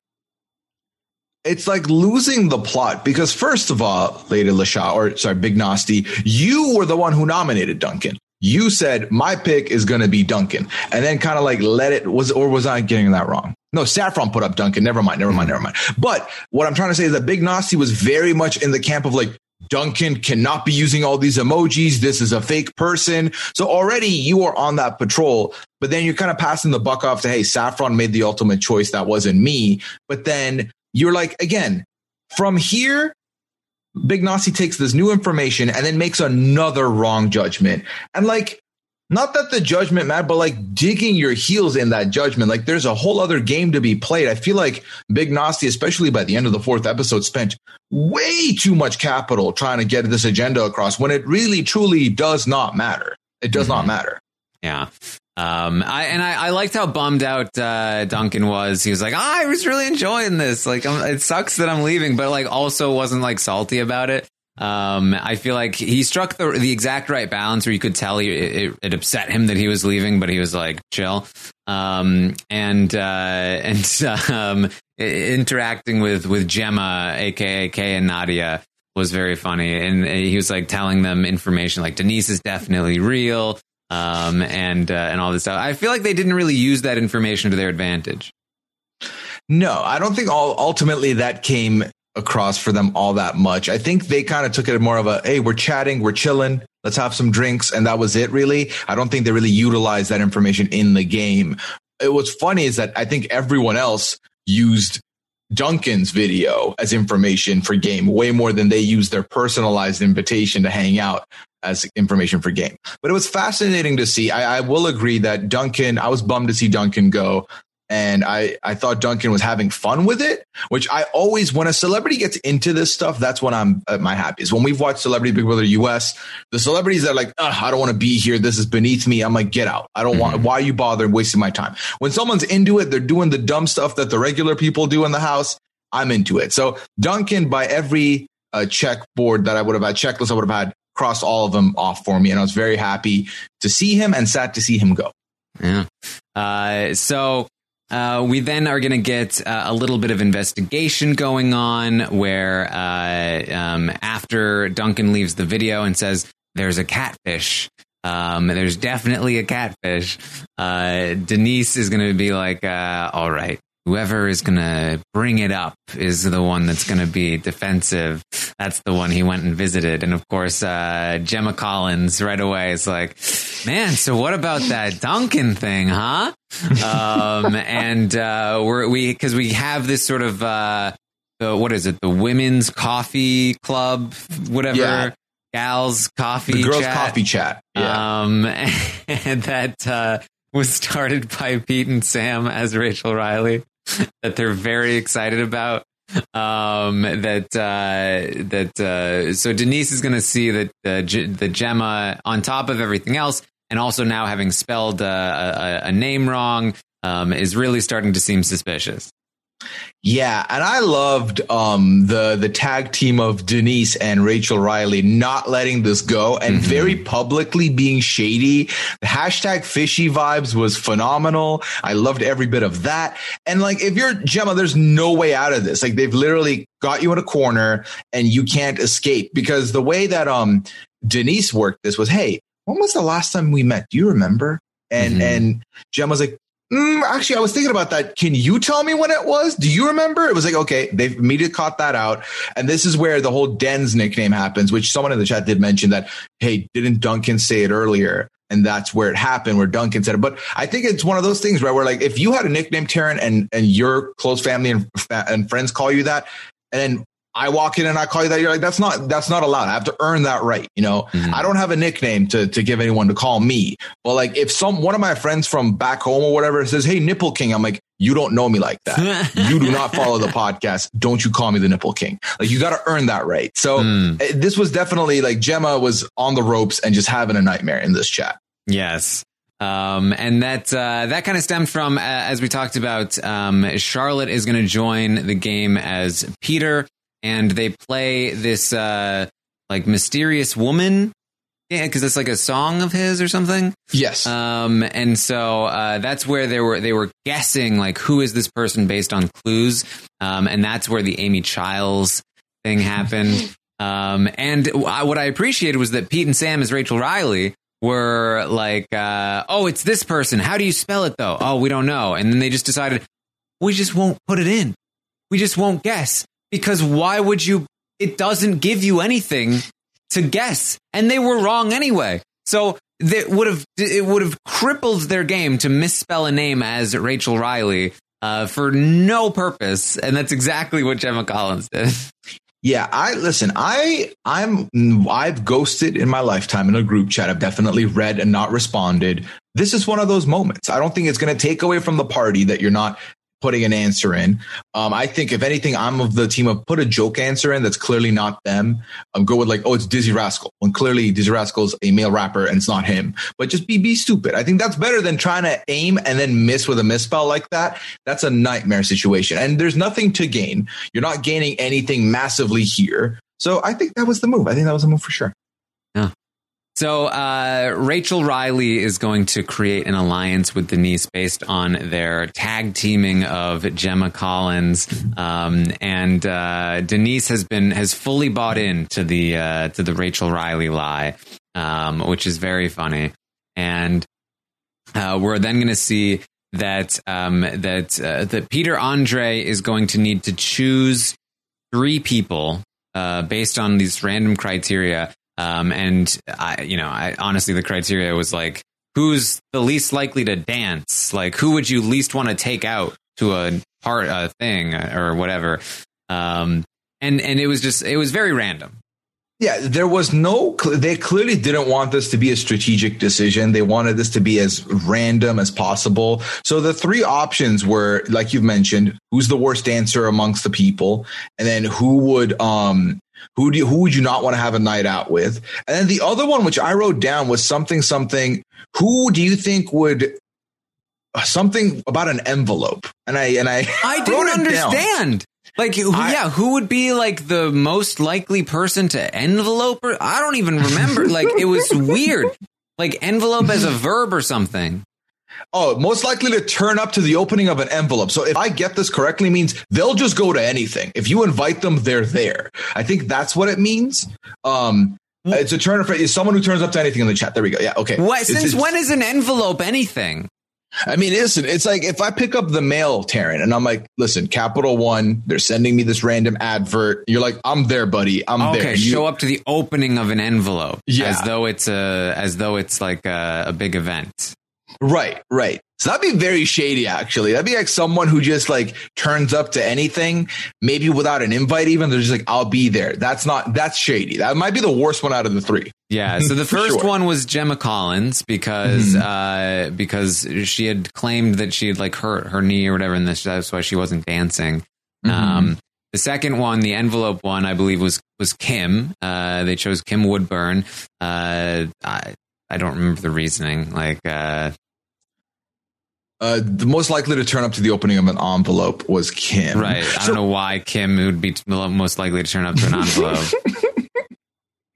It's like losing the plot because first of all, Lady Leshurr, or sorry, Big Narstie, you were the one who nominated Duncan you said my pick is going to be Duncan, and then kind of like let it was or was I getting that wrong? No, Saffron put up Duncan. Never mind, never mind, hmm. never mind. But what I'm trying to say is that Big Narstie was very much in the camp of like Duncan cannot be using all these emojis. This is a fake person. So already you are on that patrol, but then you're kind of passing the buck off to, hey, Saffron made the ultimate choice. That wasn't me. But then you're like, again, from here, Big Narstie takes this new information and then makes another wrong judgment. And like, not that the judgment matter, but like digging your heels in that judgment. Like there's a whole other game to be played. I feel like Big Narstie, especially by the end of the fourth episode, spent way too much capital trying to get this agenda across when it really truly does not matter. It does mm-hmm. not matter. Yeah. Um, I, and I, I, liked how bummed out uh, Duncan was. He was like, oh, "I was really enjoying this. Like, I'm, it sucks that I'm leaving, but like, also wasn't like salty about it." Um, I feel like he struck the the exact right balance where you could tell he, it, it upset him that he was leaving, but he was like chill. Um, and uh, and um, interacting with with Gemma, aka Kaye and Nadia, was very funny. And he was like telling them information like Denise is definitely real um, and uh, and all this stuff. I feel like they didn't really use that information to their advantage. No, I don't think all ultimately that came across for them all that much. I think they kind of took it more of a hey, we're chatting, we're chilling, let's have some drinks, and that was it. Really, I don't think they really utilized that information in the game. It, what's funny is that I think everyone else used Duncan's video as information for game way more than they used their personalized invitation to hang out as information for game. But it was fascinating to see. I, I, will agree that Duncan, I was bummed to see Duncan go. and I, I thought Duncan was having fun with it, which I always, when a celebrity gets into this stuff, that's when I'm at my happiest. When we've watched Celebrity Big Brother US, the celebrities are like, I don't want to be here. This is beneath me. I'm like, get out. I don't mm-hmm. want, why are you bothering wasting my time? When someone's into it, they're doing the dumb stuff that the regular people do in the house. I'm into it. So Duncan, by every uh, check board that I would have had, checklist I would have had, crossed all of them off for me. And I was very happy to see him and sad to see him go. Yeah. Uh, so uh, we then are going to get uh, a little bit of investigation going on where uh, um, after Duncan leaves the video and says, There's a catfish. Um, there's definitely a catfish. Uh, Denise is going to be like, uh, All right, whoever is going to bring it up is the one that's going to be defensive. That's the one he went and visited. And of course, uh, Gemma Collins right away is like, man, so what about that Duncan thing, huh? um, and, uh, we're, we, cause we have this sort of, uh, the, what is it? The women's coffee club, whatever. Yeah. Gals coffee, the girls' chat. coffee chat. Yeah. Um, and that uh, was started by Pete and Sam as Rachel Riley. that they're very excited about. Um, that uh, that uh, so Denise is going to see that the the Gemma on top of everything else, and also now having spelled uh, a, a, name wrong, um, is really starting to seem suspicious. Yeah, and I loved um, the the tag team of Denise and Rachel Riley not letting this go and mm-hmm. very publicly being shady. The hashtag fishy vibes was phenomenal. I loved every bit of that. And like, if you're Gemma, there's no way out of this. Like, they've literally got you in a corner and you can't escape because the way that um Denise worked this was, hey, when was the last time we met? Do you remember? And mm-hmm. and Gemma's like, Mm, actually, I was thinking about that. Can you tell me when it was? Do you remember? It was like, okay, they've immediately caught that out. And this is where the whole Den's nickname happens, which someone in the chat did mention that, hey, didn't Duncan say it earlier? And that's where it happened, where Duncan said it. But I think it's one of those things, right? Where like, if you had a nickname, Taran, and, and your close family and, and friends call you that, and then I walk in and I call you that. You're like, that's not, that's not allowed. I have to earn that right. You know, mm-hmm. I don't have a nickname to, to give anyone to call me. But like, if some, one of my friends from back home or whatever says, Hey, Nipple King, I'm like, you don't know me like that. you do not follow the podcast. Don't you call me the Nipple King. Like, you got to earn that right. So mm. this was definitely like Gemma was on the ropes and just having a nightmare in this chat. Yes. Um, and that uh, that kind of stemmed from, uh, as we talked about, um, Charlotte is going to join the game as Peter and they play this uh like mysterious woman yeah, because it's like a song of his or something. Yes. Um, and so uh, that's where they were they were guessing like who is this person based on clues. Um, and that's where the Amy Childs thing happened. Um, and what I appreciated was that Pete and Sam as Rachel Riley were like, uh, "Oh, it's this person. How do you spell it though? Oh, we don't know." And then they just decided we just won't put it in. We just won't guess because why would you? It doesn't give you anything to guess, and they were wrong anyway. So that would have it would have crippled their game to misspell a name as Rachel Riley uh, for no purpose, and that's exactly what Gemma Collins did. Yeah, I listen. I I'm I've ghosted in my lifetime in a group chat. I've definitely read and not responded. This is one of those moments. I don't think it's going to take away from the party that you're not putting an answer in. Um, I think if anything, I'm of the team of put a joke answer in that's clearly not them. Um, go with like, oh, it's Dizzee Rascal when clearly Dizzee Rascal's a male rapper and it's not him. But just be be stupid. I think that's better than trying to aim and then miss with a misspell like that. That's a nightmare situation. And there's nothing to gain. You're not gaining anything massively here. So I think that was the move. I think that was the move for sure. Yeah. So uh, Rachel Riley is going to create an alliance with Denise based on their tag teaming of Gemma Collins, um, and uh, Denise has been has fully bought in to the uh, to the Rachel Riley lie, um, which is very funny. And uh, we're then going to see that um, that uh, that Peter Andre is going to need to choose three people uh, based on these random criteria um, and I, you know, I honestly, the criteria was like, who's the least likely to dance? Like, who would you least want to take out to a part, a thing or whatever? Um, and, and it was just, it was very random. Yeah, there was no, they clearly didn't want this to be a strategic decision. They wanted this to be as random as possible. So the three options were, like you've mentioned, who's the worst answer amongst the people? And then who would, um, who do you, who would you not want to have a night out with? And then the other one, which I wrote down was something, something, who do you think would, uh, something about an envelope? And I, and I, I didn't understand. Down. Like, I, yeah, who would be like the most likely person to envelope? Or, I don't even remember. like, it was weird. Like, envelope as a verb or something. Oh, most likely to turn up to the opening of an envelope. So if I get this correctly, means they'll just go to anything. If you invite them, they're there. I think that's what it means. Um, it's a turn up. Is someone who turns up to anything in the chat. There we go. Yeah. Okay. What, since it's, when is an envelope anything? I mean, listen, it's like if I pick up the mail, Taran, and I'm like, listen, Capital One, they're sending me this random advert. You're like, I'm there, buddy. I'm okay, there. Okay, show up to the opening of an envelope. Yeah. As though it's a, as though it's like a, a big event. Right, right. So that'd be very shady, actually. That'd be like someone who just like turns up to anything, maybe without an invite, even. They're just like, I'll be there. That's not, that's shady. That might be the worst one out of the three. Yeah. So the first sure. one was Gemma Collins because, mm-hmm. uh, because she had claimed that she had like hurt her knee or whatever, and that's why she wasn't dancing. Mm-hmm. Um, the second one, the envelope one, I believe was, was Kim. Uh, they chose Kim Woodburn. Uh, I, I don't remember the reasoning. Like, uh, uh, the most likely to turn up to the opening of an envelope was Kim. Right. I don't know why Kim would be most likely to turn up to an envelope.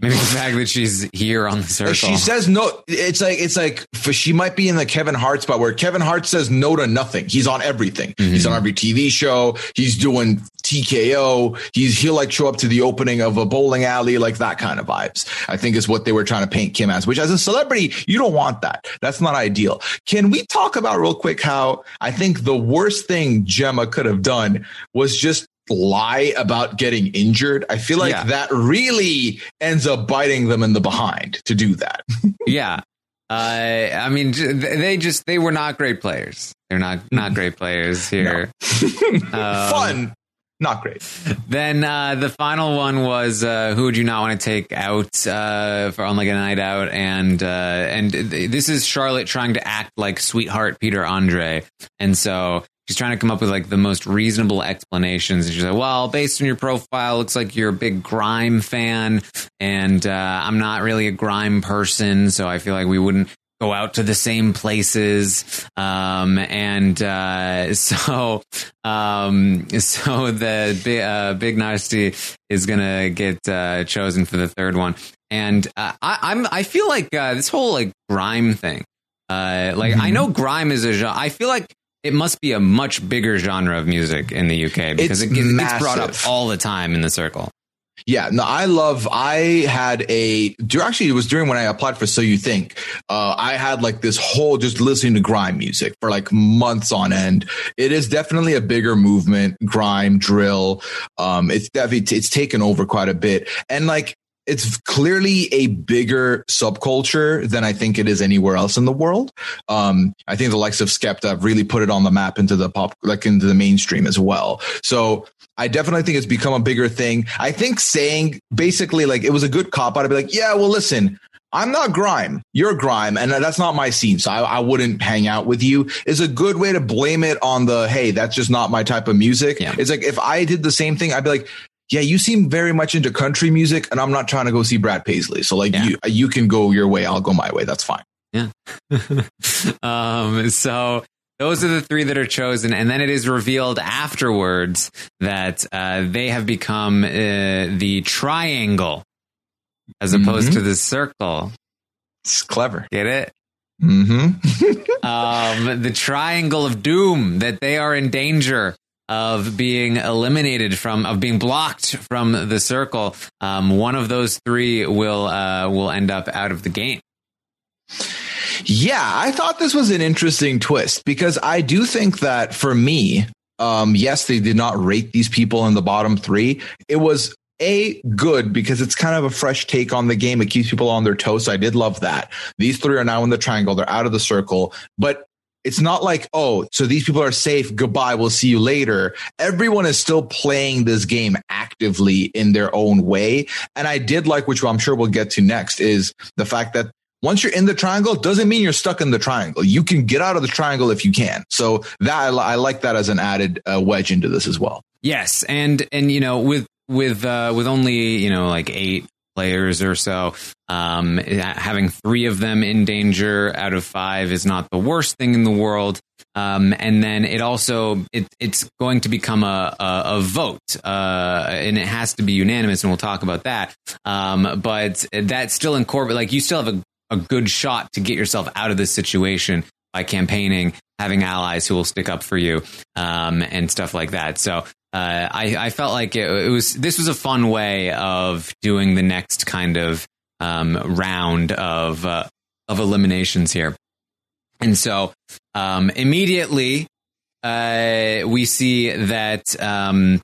Maybe the fact that she's here on the circle. She says no. It's like it's like she might be in the Kevin Hart spot where Kevin Hart says no to nothing. He's on everything. Mm-hmm. He's on every TV show. He's doing TKO. He's he'll like show up to the opening of a bowling alley, like that kind of vibes. I think is what they were trying to paint Kim as. Which as a celebrity, you don't want that. That's not ideal. Can we talk about real quick how I think the worst thing Gemma could have done was just lie about getting injured. I feel like yeah. that really ends up biting them in the behind to do that. yeah. Uh, I mean, they just they were not great players. They're not not great players here. No. um, Fun, not great. Then uh, the final one was uh, who would you not want to take out uh, for on like a night out, and uh, and this is Charlotte trying to act like sweetheart Peter Andre, and so she's trying to come up with like the most reasonable explanations. And she's like, well, based on your profile, looks like you're a big grime fan, and uh, I'm not really a grime person, so I feel like we wouldn't go out to the same places. Um, and uh, so, um, so the big, uh, big Narstie is gonna get uh, chosen for the third one. And uh, I, am I feel like uh, this whole like grime thing. Uh, like mm-hmm. I know grime is a genre. I feel like it must be a much bigger genre of music in the UK because it gets, gets brought up all the time in the circle. Yeah, no, I love. I had a. Actually, it was during when I applied for So You Think. Uh, I had like this whole just listening to grime music for like months on end. It is definitely a bigger movement. Grime, drill. Um, it's definitely it's taken over quite a bit, and like it's clearly a bigger subculture than I think it is anywhere else in the world. Um, I think the likes of Skepta have really put it on the map into the pop, like into the mainstream as well. So I definitely think it's become a bigger thing. I think saying basically like it was a good cop out. I'd be like, yeah, well, listen, I'm not grime. You're grime, and that's not my scene. So I, I, wouldn't hang out with you. Is a good way to blame it on the hey, that's just not my type of music. Yeah. It's like if I did the same thing, I'd be like, yeah, you seem very much into country music, and I'm not trying to go see Brad Paisley. So like yeah. you, you can go your way, I'll go my way. That's fine. Yeah. um. So those are the three that are chosen, and then it is revealed afterwards that uh, they have become uh, the triangle as opposed mm-hmm. to the circle. It's clever. Get it? Mm-hmm. um, the triangle of doom that they are in danger of being eliminated from of being blocked from the circle um, one of those three will uh, will end up out of the game yeah i thought this was an interesting twist because i do think that for me um, yes they did not rate these people in the bottom three it was a good because it's kind of a fresh take on the game. It keeps people on their toes. So I did love that. These three are now in the triangle. They're out of the circle, but it's not like, oh, so these people are safe. Goodbye. We'll see you later. Everyone is still playing this game actively in their own way. And I did like, which I'm sure we'll get to next, is the fact that once you're in the triangle, doesn't mean you're stuck in the triangle. You can get out of the triangle if you can. So that I, I like that as an added uh, wedge into this as well. Yes, and and you know with with uh, with only you know like eight players or so, um, having three of them in danger out of five is not the worst thing in the world. Um, and then it also it, it's going to become a a, a vote, uh, and it has to be unanimous, and we'll talk about that. Um, but that still incorporate like you still have a, a good shot to get yourself out of this situation by campaigning, having allies who will stick up for you, um, and stuff like that. So uh, I, I felt like it, it, was this was a fun way of doing the next kind of um, round of uh, of eliminations here. And so um, immediately uh, we see that um,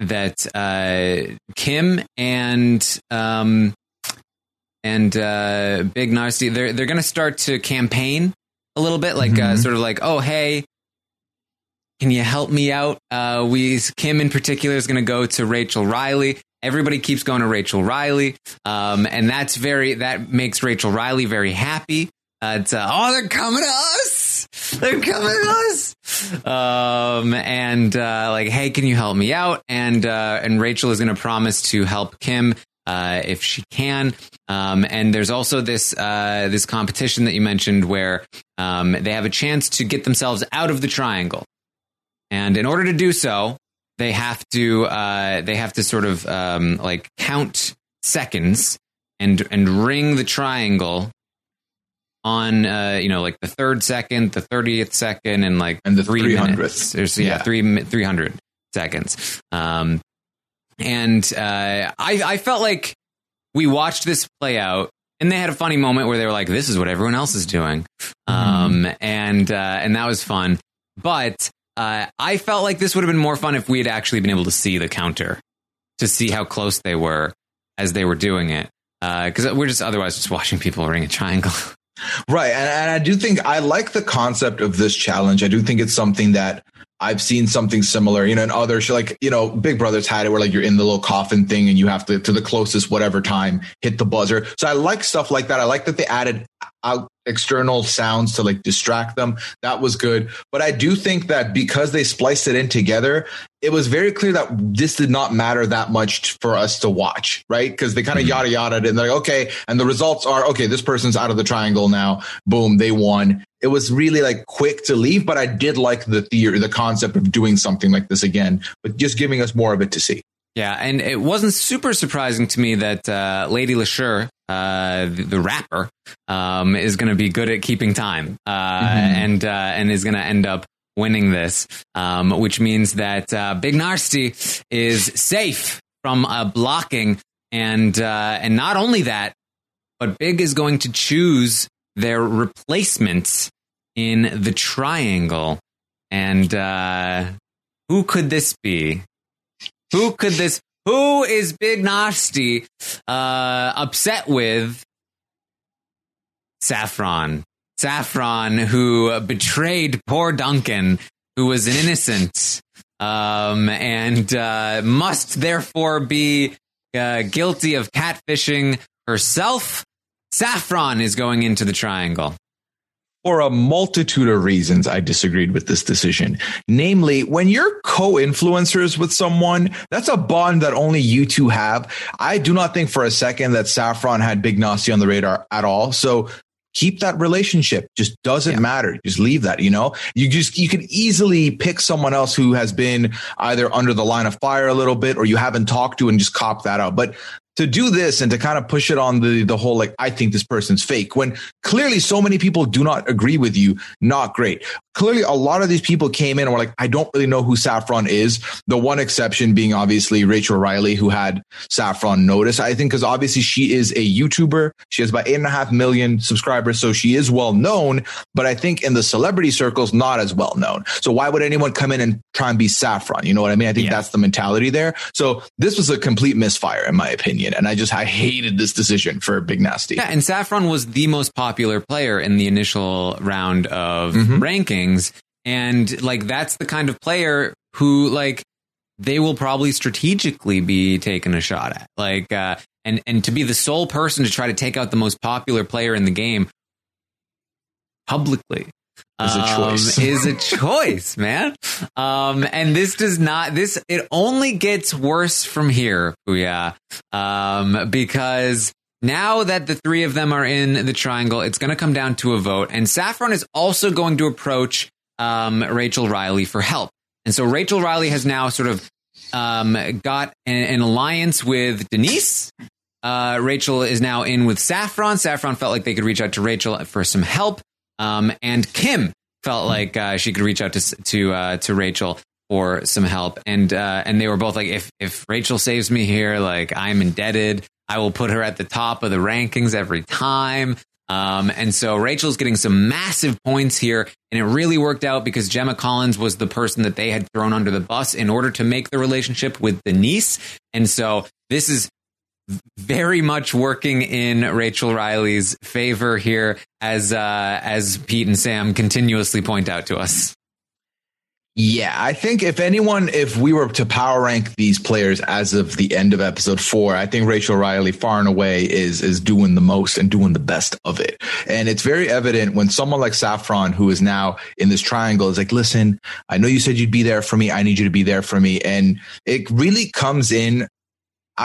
that uh, Kim and um, and uh, Big Narstie they're they're going to start to campaign a little bit, like uh, mm-hmm. sort of like, oh hey, can you help me out? Uh, we Kim in particular is going to go to Rachel Riley. Everybody keeps going to Rachel Riley, um, and that's very that makes Rachel Riley very happy uh, it's, uh, oh, they're coming to us. They're coming to us. Um, and uh, like, hey, can you help me out? And uh, and Rachel is going to promise to help Kim uh, if she can. Um, and there's also this uh, this competition that you mentioned where um, they have a chance to get themselves out of the triangle. And in order to do so, they have to uh, they have to sort of um, like count seconds and and ring the triangle on uh, you know like the third second, the thirtieth second, and like and the three hundredth. There's yeah, yeah. three three hundred seconds. Um, and uh, I I felt like we watched this play out. And they had a funny moment where they were like, "This is what everyone else is doing," mm-hmm. um, and uh, and that was fun. But uh, I felt like this would have been more fun if we had actually been able to see the counter, to see how close they were as they were doing it. Because uh, we're just otherwise just watching people ring a triangle. Right. And, and I do think I like the concept of this challenge. I do think it's something that I've seen something similar, you know, in other like, you know, Big Brother's had it where like you're in the little coffin thing and you have to, to the closest whatever time, hit the buzzer. So I like stuff like that. I like that they added out external sounds to like distract them. That was good. But I do think that because they spliced it in together, it was very clear that this did not matter that much for us to watch, right? Because they kind of mm-hmm. yada yada and they're like, okay, and the results are okay, this person's out of the triangle now. Boom, they won. It was really like quick to leave, but I did like the theory, the concept of doing something like this again, but just giving us more of it to see. Yeah, and it wasn't super surprising to me that uh, Lady Leshurr, uh, the, the, rapper, um, is going to be good at keeping time, uh, mm-hmm. and uh, and is going to end up winning this, um, which means that uh, Big Narstie is safe from uh, blocking, and and not only that, but Big is going to choose their replacements in the triangle, and who could this be? Who could this? Who is Big Narstie uh, upset with? Saffron. Saffron, who betrayed poor Duncan, who was an innocent, um, and uh, must therefore be uh, guilty of catfishing herself. Saffron is going into the triangle. For a multitude of reasons, I disagreed with this decision. Namely, when you're co-influencers with someone, that's a bond that only you two have. I do not think for a second that Saffron had Big Narstie on the radar at all. So keep that relationship. Just doesn't yeah. matter. Just leave that, you know, you just, you could easily pick someone else who has been either under the line of fire a little bit or you haven't talked to and just cop that out. But to do this and to kind of push it on the the whole like I think this person's fake when clearly so many people do not agree with you, not great clearly a lot of these people came in and were like, I don't really know who Saffron is. The one exception being obviously Rachel Riley, who had Saffron notice. I think because obviously she is a YouTuber. She has about eight and a half million subscribers. So she is well known, but I think in the celebrity circles, not as well known. So why would anyone come in and try and be Saffron? You know what I mean? I think yeah. that's the mentality there. So this was a complete misfire in my opinion. And I just, I hated this decision for Big Narstie. Yeah. And Saffron was the most popular player in the initial round of mm-hmm. ranking things. And like, that's the kind of player who like, they will probably strategically be taken a shot at. Like, uh, and and to be the sole person to try to take out the most popular player in the game publicly is a choice. Um, is a choice, man. Um, and this does not. This it only gets worse from here, Pooya. Um, because now that the three of them are in the triangle, it's going to come down to a vote, and Saffron is also going to approach um, Rachel Riley for help. And so Rachel Riley has now sort of um, got an, an, alliance with Denise. Uh, Rachel is now in with Saffron. Saffron felt like they could reach out to Rachel for some help. Um, and Kim felt like uh, she could reach out to to uh, to Rachel for some help. And uh, and they were both like, if if Rachel saves me here, like I'm indebted. I will put her at the top of the rankings every time. Um, and so Rachel's getting some massive points here, and it really worked out because Gemma Collins was the person that they had thrown under the bus in order to make the relationship with Denise. And so this is very much working in Rachel Riley's favor here, as uh, as Pete and Sam continuously point out to us. Yeah, I think if anyone, if we were to power rank these players as of the end of episode four, I think Rachel Riley far and away is is doing the most and doing the best of it. And it's very evident when someone like Saffron, who is now in this triangle, is like, listen, I know you said you'd be there for me. I need you to be there for me. And it really comes in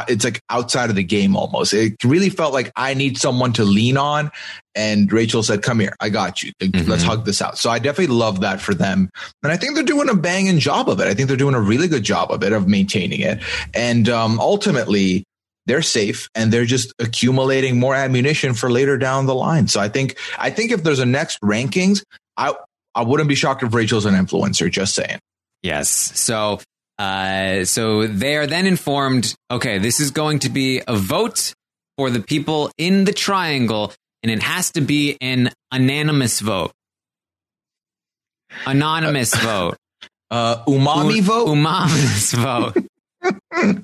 it's like outside of the game almost. It really felt like I need someone to lean on. And Rachel said, come here. I got you. Mm-hmm. Let's hug this out. So I definitely love that for them. And I think they're doing a banging job of it. I think they're doing a really good job of it, of maintaining it. And um, ultimately, they're safe and they're just accumulating more ammunition for later down the line. So I think, I think if there's a next rankings, I, I wouldn't be shocked if Rachel's an influencer, just saying. Yes. So uh, so they are then informed okay, this is going to be a vote for the people in the triangle, and it has to be an anonymous vote. Anonymous uh, vote. Uh, umami U- vote? Umami vote.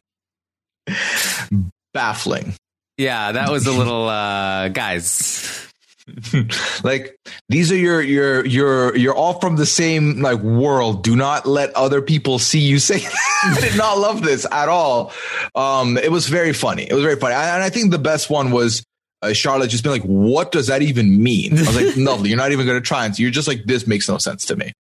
Baffling. Yeah, that was a little, uh, guys. like these are your your your you're all from the same like world. Do not let other people see you say. I did not love this at all. Um, it was very funny. It was very funny, and I think the best one was uh, Charlotte just being like, "What does that even mean?" I was like, "No, you're not even going to try." And so you're just like, "This makes no sense to me."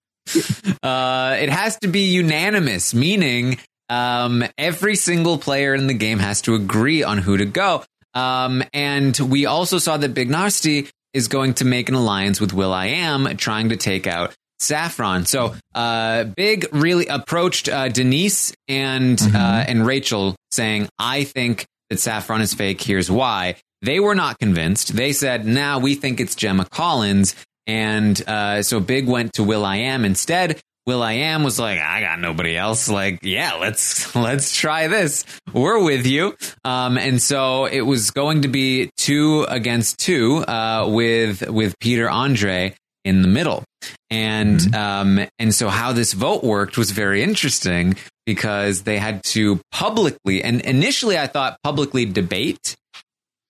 Uh, it has to be unanimous, meaning um, every single player in the game has to agree on who to go. Um, and we also saw that Big Narstie is going to make an alliance with will.i.am, trying to take out Saffron. So, uh, Big really approached uh, Denise and mm-hmm. uh, and Rachel, saying, "I think that Saffron is fake. Here's why." They were not convinced. They said, "Now nah, we think it's Gemma Collins." And uh, so Big went to will.i.am instead. will.i.am was like, I got nobody else. Like, yeah, let's let's try this. We're with you. Um, and so it was going to be two against two uh, with with Peter Andre in the middle. And mm-hmm. um, and so how this vote worked was very interesting because they had to publicly and initially I thought publicly debate,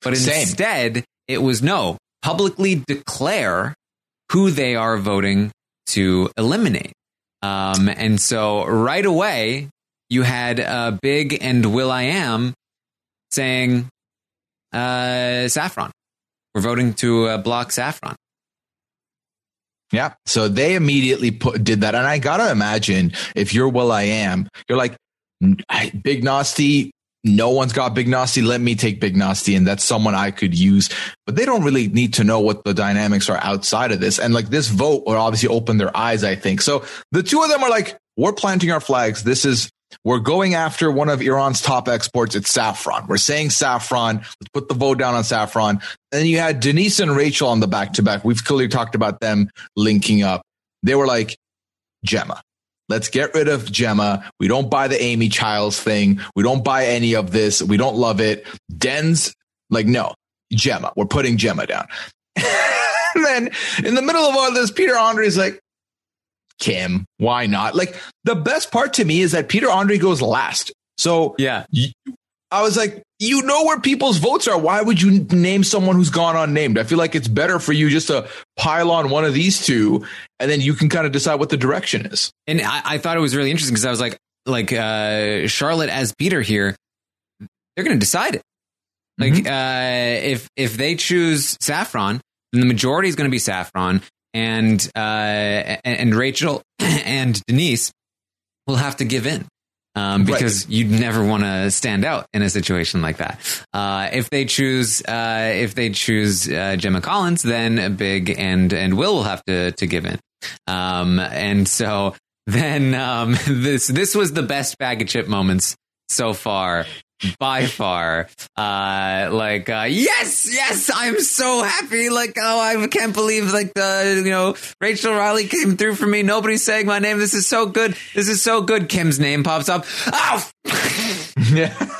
but Same. instead it was no publicly declare who they are voting to eliminate. Um, and so right away, you had uh, Big and will.i.am saying, uh, Saffron. We're voting to uh, block Saffron. Yeah. So they immediately put, did that. And I got to imagine if you're will.i.am, you're like, Big Narstie, no one's got Big Narstie. Let me take Big Narstie. And that's someone I could use. But they don't really need to know what the dynamics are outside of this. And like this vote would obviously open their eyes, I think. So the two of them are like, we're planting our flags. This is, we're going after one of Iran's top exports. It's saffron. We're saying saffron. Let's put the vote down on saffron. And you had Denise and Rachel on the back to back. We've clearly talked about them linking up. They were like, Gemma, Let's get rid of Gemma. We don't buy the Amy Childs thing. We don't buy any of this. We don't love it. Den's like, no, Gemma. We're putting Gemma down. and then in the middle of all this, Peter Andre is like, Kim, why not? Like the best part to me is that Peter Andre goes last. So yeah, I was like, you know where people's votes are. Why would you name someone who's gone unnamed? I feel like it's better for you just to pile on one of these two, and then you can kind of decide what the direction is. And I, I thought it was really interesting because I was like, like uh, Charlotte as Peter here, they're going to decide it. Like Mhm. uh, if if they choose Saffron, then the majority is going to be Saffron, and uh, and, and Rachel and Denise will have to give in. Um, Right. because you'd never want to stand out in a situation like that. Uh, if they choose, uh, if they choose uh, Gemma Collins, then Big and and Will will have to to give in. Um, and so then um, this this was the best Baga Chipz moments so far by far. Uh like uh yes yes i'm so happy. Like oh i can't believe like the you know rachel riley came through for me. Nobody's saying my name. This is so good. This is so good. Kim's name pops up. Oh! Yeah.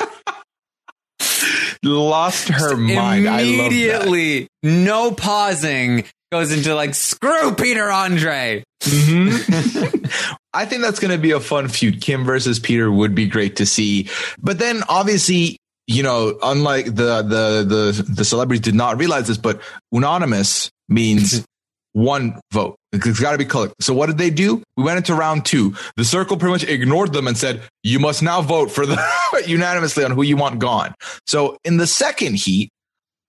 Lost her mind. I love that. immediately no pausing goes into like screw peter andre Mhm. I think that's going to be a fun feud. Kim versus Peter would be great to see. But then obviously, you know, unlike the the the the celebrities did not realize this, but unanimous means one vote. It's got to be color. So what did they do? We went into round two. The circle pretty much ignored them and said, "You must now vote for the unanimously on who you want gone." So in the second heat,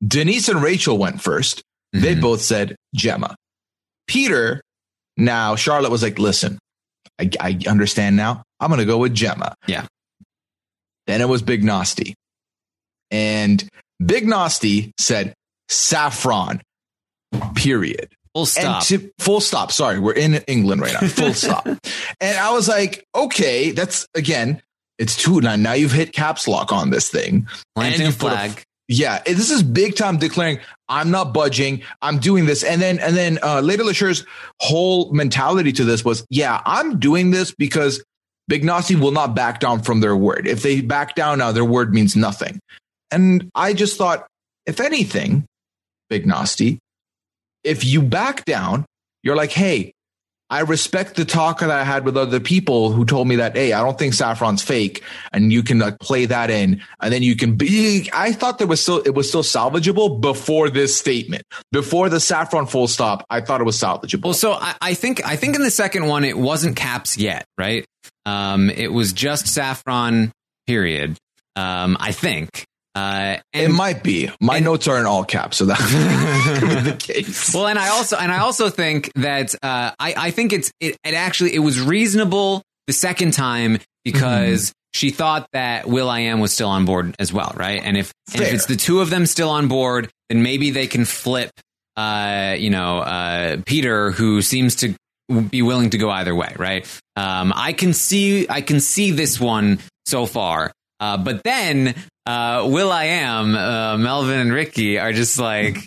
Denise and Rachel went 1st They mm-hmm. both said Gemma. Peter, now Charlotte was like, listen, I, I understand now. I'm going to go with Gemma. Yeah. Then it was Big Narstie. And Big Narstie said saffron, period. full stop And to, full stop. Sorry, we're in England right now. Full stop. And I was like, okay, that's again, it's two. Now, now you've hit caps lock on this thing. planting and a you put a flag Yeah, this is big time declaring I'm not budging. I'm doing this, and then and then uh, Lady Leshurr's whole mentality to this was, yeah, I'm doing this because Big Narstie will not back down from their word. If they back down now, their word means nothing. And I just thought, if anything, Big Narstie, if you back down, you're like, hey, I respect the talk that I had with other people who told me that, hey, I don't think saffron's fake, and you can like play that in, and then you can be. I thought there was still it was still salvageable before this statement, before the saffron full stop. I thought it was salvageable. Well, so I, I think I think in the second one it wasn't caps yet, right? Um, it was just saffron. Period. Um, I think. Uh, it might be. My and- notes are in all caps, so that's the case. well, and I also and I also think that uh, I I think it's it, it actually it was reasonable the second time because she thought that will.i.am was still on board as well, right? And if and if it's the two of them still on board, then maybe they can flip. Uh, you know, uh, Peter, who seems to be willing to go either way, right? Um, I can see I can see this one so far, uh, but then uh, will.i.am, uh, Melvin and Ricky are just like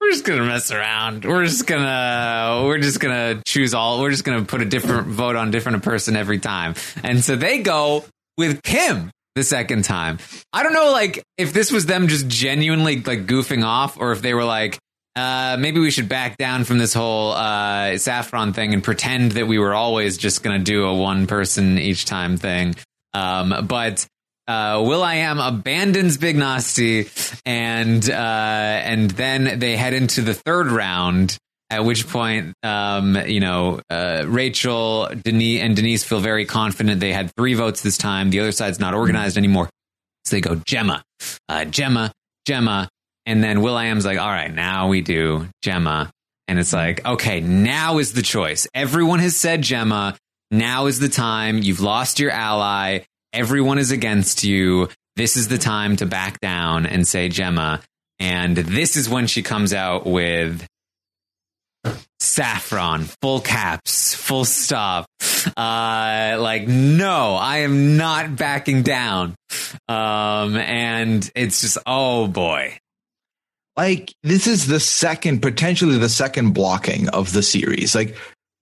we're just gonna mess around. We're just gonna we're just gonna choose all. We're just gonna put a different vote on different person every time. And so they go with Kim the second time. I don't know, like if this was them just genuinely like goofing off, or if they were like. Uh, maybe we should back down from this whole uh, saffron thing and pretend that we were always just to do a one person each time thing. Um, but uh, will.i.am abandons Big Narstie, and uh, and then they head into the third round. At which point, um, you know, uh, Rachel, Denise, and Denise feel very confident. They had three votes this time. The other side's not organized anymore, so they go Gemma, uh, Gemma, Gemma, and then will.i.am's like, all right, now we do Gemma, and it's like, okay, now is the choice. Everyone has said Gemma. Now is the time. You've lost your ally. Everyone is against you. This is the time to back down and say Gemma. And this is when she comes out with saffron, full caps, full stop. Uh, like, no, I am not backing down. Um, and it's just, oh boy. like this is the second potentially the second blocking of the series like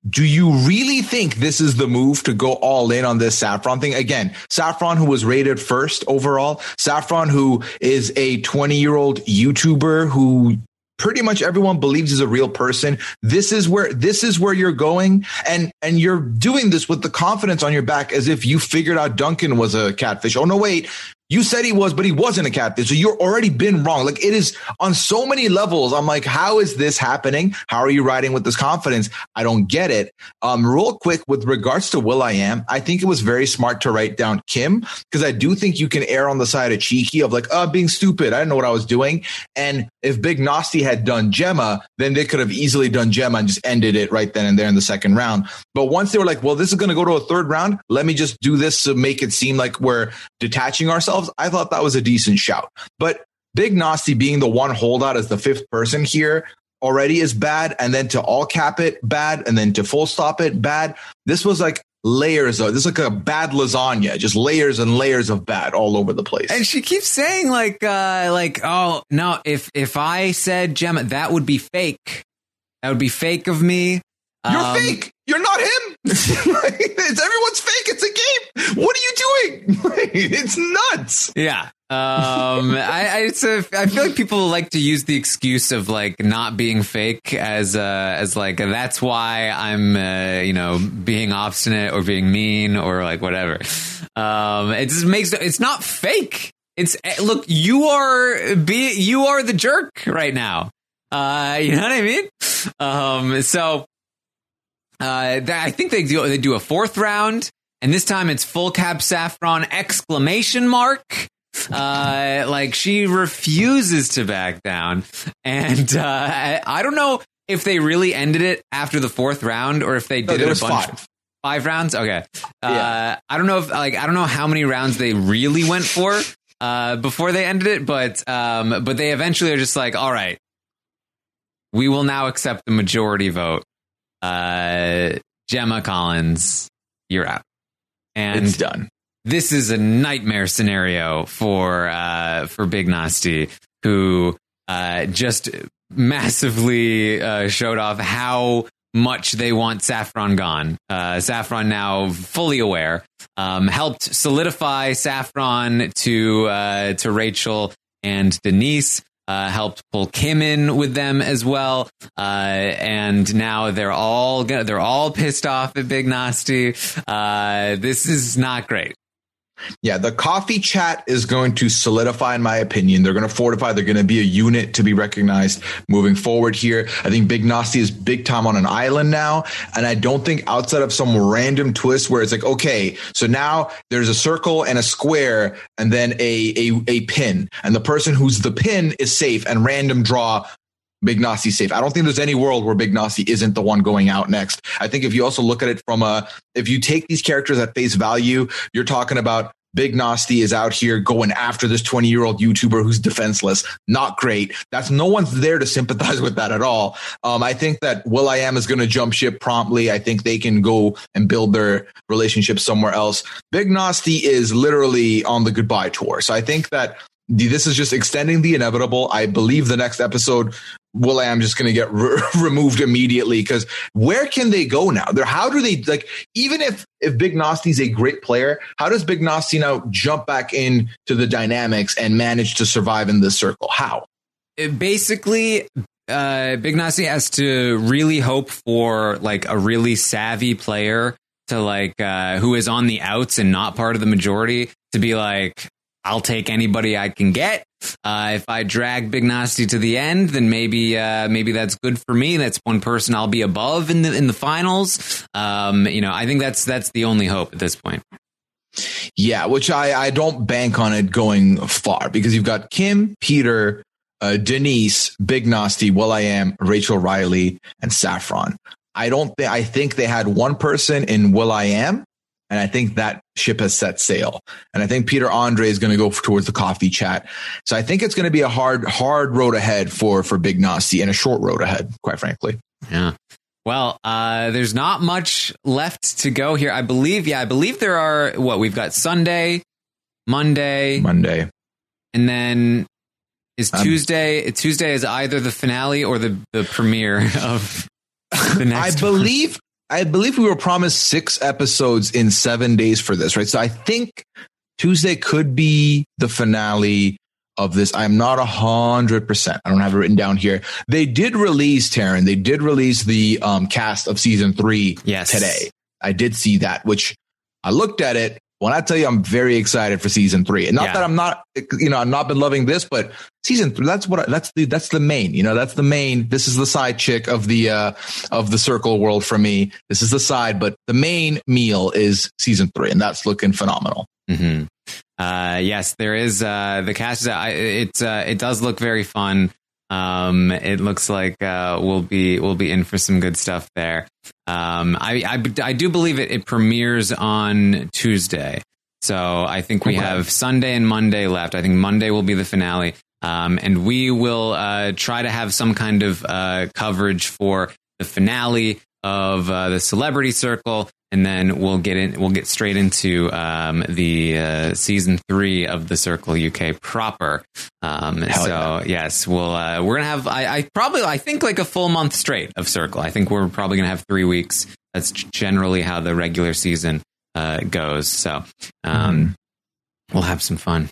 do you really think this is the move to go all in on this saffron thing? Again saffron who was rated first overall saffron who is a 20 year old youtuber who pretty much everyone believes is a real person. This is where this is where you're going and and you're doing this with the confidence on your back as if you figured out duncan was a catfish. Oh no wait you said he was, but he wasn't a captain. So you're already been wrong. Like it is on so many levels. I'm like, how is this happening? How are you riding with this confidence? I don't get it. Um, real quick with regards to will.i.am, I think it was very smart to write down Kim because I do think you can err on the side of cheeky of like, oh, being stupid. I didn't know what I was doing. And if Big Narstie had done Gemma, then they could have easily done Gemma and just ended it right then and there in the second round. But once they were like, well, this is going to go to a third round, let me just do this to make it seem like we're detaching ourselves. I thought that was a decent shout. But Big Narstie being the one holdout as the fifth person here already is bad. And then to all cap it, bad. And then to full stop it, bad. This was like layers of this is like a bad lasagna, just layers and layers of bad all over the place. And she keeps saying like uh like oh no if if I said Gemma that would be fake. That would be fake of me. You're um, fake. You're not him. it's everyone's fake. It's a game. What are you doing? it's nuts. Yeah. Um, I, I, it's a, I feel like people like to use the excuse of like not being fake as, uh, as like, that's why I'm, uh, you know, being obstinate or being mean or like whatever. Um, it just makes, it's not fake. It's, eh, look, you are, be, you are the jerk right now. Uh, you know what I mean? Um, so, uh, I think they do they do a fourth round, and this time it's full cap saffron exclamation mark. Uh, like she refuses to back down, and uh, I, I, don't know if they really ended it after the fourth round or if they did no, it a bunch. Five. Five rounds, okay. Uh, yeah. I don't know if like I don't know how many rounds they really went for uh, before they ended it, but um, but they eventually are just like, all right, we will now accept the majority vote uh, Gemma Collins, you're out. And it's done. This is a nightmare scenario for uh, for Big Narstie, who uh, just massively uh, showed off how much they want Saffron gone. Uh, Saffron now fully aware, um, helped solidify Saffron to uh, to Rachel and Denise uh, helped pull Kim in with them as well, uh, and now they're all they're all pissed off at Big Narstie. Uh, this is not great. Yeah, the coffee chat is going to solidify, in my opinion. They're going to fortify. They're going to be a unit to be recognized moving forward here. I think Big Narstie is big time on an island now. And I don't think outside of some random twist where it's like, okay, so now there's a circle and a square and then a, a, a pin. And the person who's the pin is safe and random draw Big Narstie safe. I don't think there's any world where Big Narstie isn't the one going out next. I think if you also look at it from a, if you take these characters at face value, you're talking about Big Narstie is out here going after this 20 year old YouTuber who's defenseless. Not great. That's no one's there to sympathize with that at all. Um, I think that will.i.am is going to jump ship promptly. I think they can go and build their relationship somewhere else. Big Narstie is literally on the goodbye tour. So I think that this is just extending the inevitable. I believe the next episode, will.i.am just going to get re- removed immediately because where can they go now? There, how do they like? Even if if Big Narstie's a great player, how does Big Narstie now jump back into the dynamics and manage to survive in this circle? How? It Basically, uh, Big Narstie has to really hope for like a really savvy player to like uh, who is on the outs and not part of the majority to be like, I'll take anybody I can get. Uh, if I drag Big Narstie to the end, then maybe uh, maybe that's good for me. That's one person I'll be above in the in the finals. Um, you know, I think that's that's the only hope at this point. Yeah, which I I don't bank on it going far because you've got Kim, Peter, uh, Denise, Big Narstie, Will I Am, Rachel Riley, and Saffron. I don't think I think they had one person in will.i.am and I think that ship has set sail. And I think Peter Andre is going to go towards the coffee chat. So I think it's going to be a hard, hard road ahead for, for Big Narstie and a short road ahead, quite frankly. Yeah. Well, uh, there's not much left to go here. I believe, yeah, I believe there are what we've got Sunday, Monday, Monday, and then is um, Tuesday. Tuesday is either the finale or the the premiere of the next. I believe I believe we were promised six episodes in seven days for this, right? So I think Tuesday could be the finale of this. I'm not a hundred percent. I don't have it written down here. They did release Taran. They did release the um, cast of season three yes. today. I did see that, which I looked at it. When I tell you I'm very excited for season three, and not Yeah. that I'm not, you know, I've not been loving this, but season three, that's what, I, that's the, that's the main, you know, that's the main. This is the side chick of the, uh, of the circle world for me. This is the side, but the main meal is season three, and that's looking phenomenal. Mm-hmm. Uh, yes, there is. Uh, the cast is. I, it uh, it does look very fun. Um, it looks like uh, we'll be we'll be in for some good stuff there. Um, I, I I do believe it. It premieres on Tuesday, so I think we Okay. have Sunday and Monday left. I think Monday will be the finale. Um, and we will uh, try to have some kind of uh, coverage for the finale of uh, the Celebrity Circle, and then we'll get in. We'll get straight into um, the uh, season three of the Circle UK proper. Um, Hell so yes, we'll uh, we're gonna have. I, I probably I think like a full month straight of Circle. I think we're probably gonna have three weeks. That's generally how the regular season uh, goes. So um, we'll have some fun.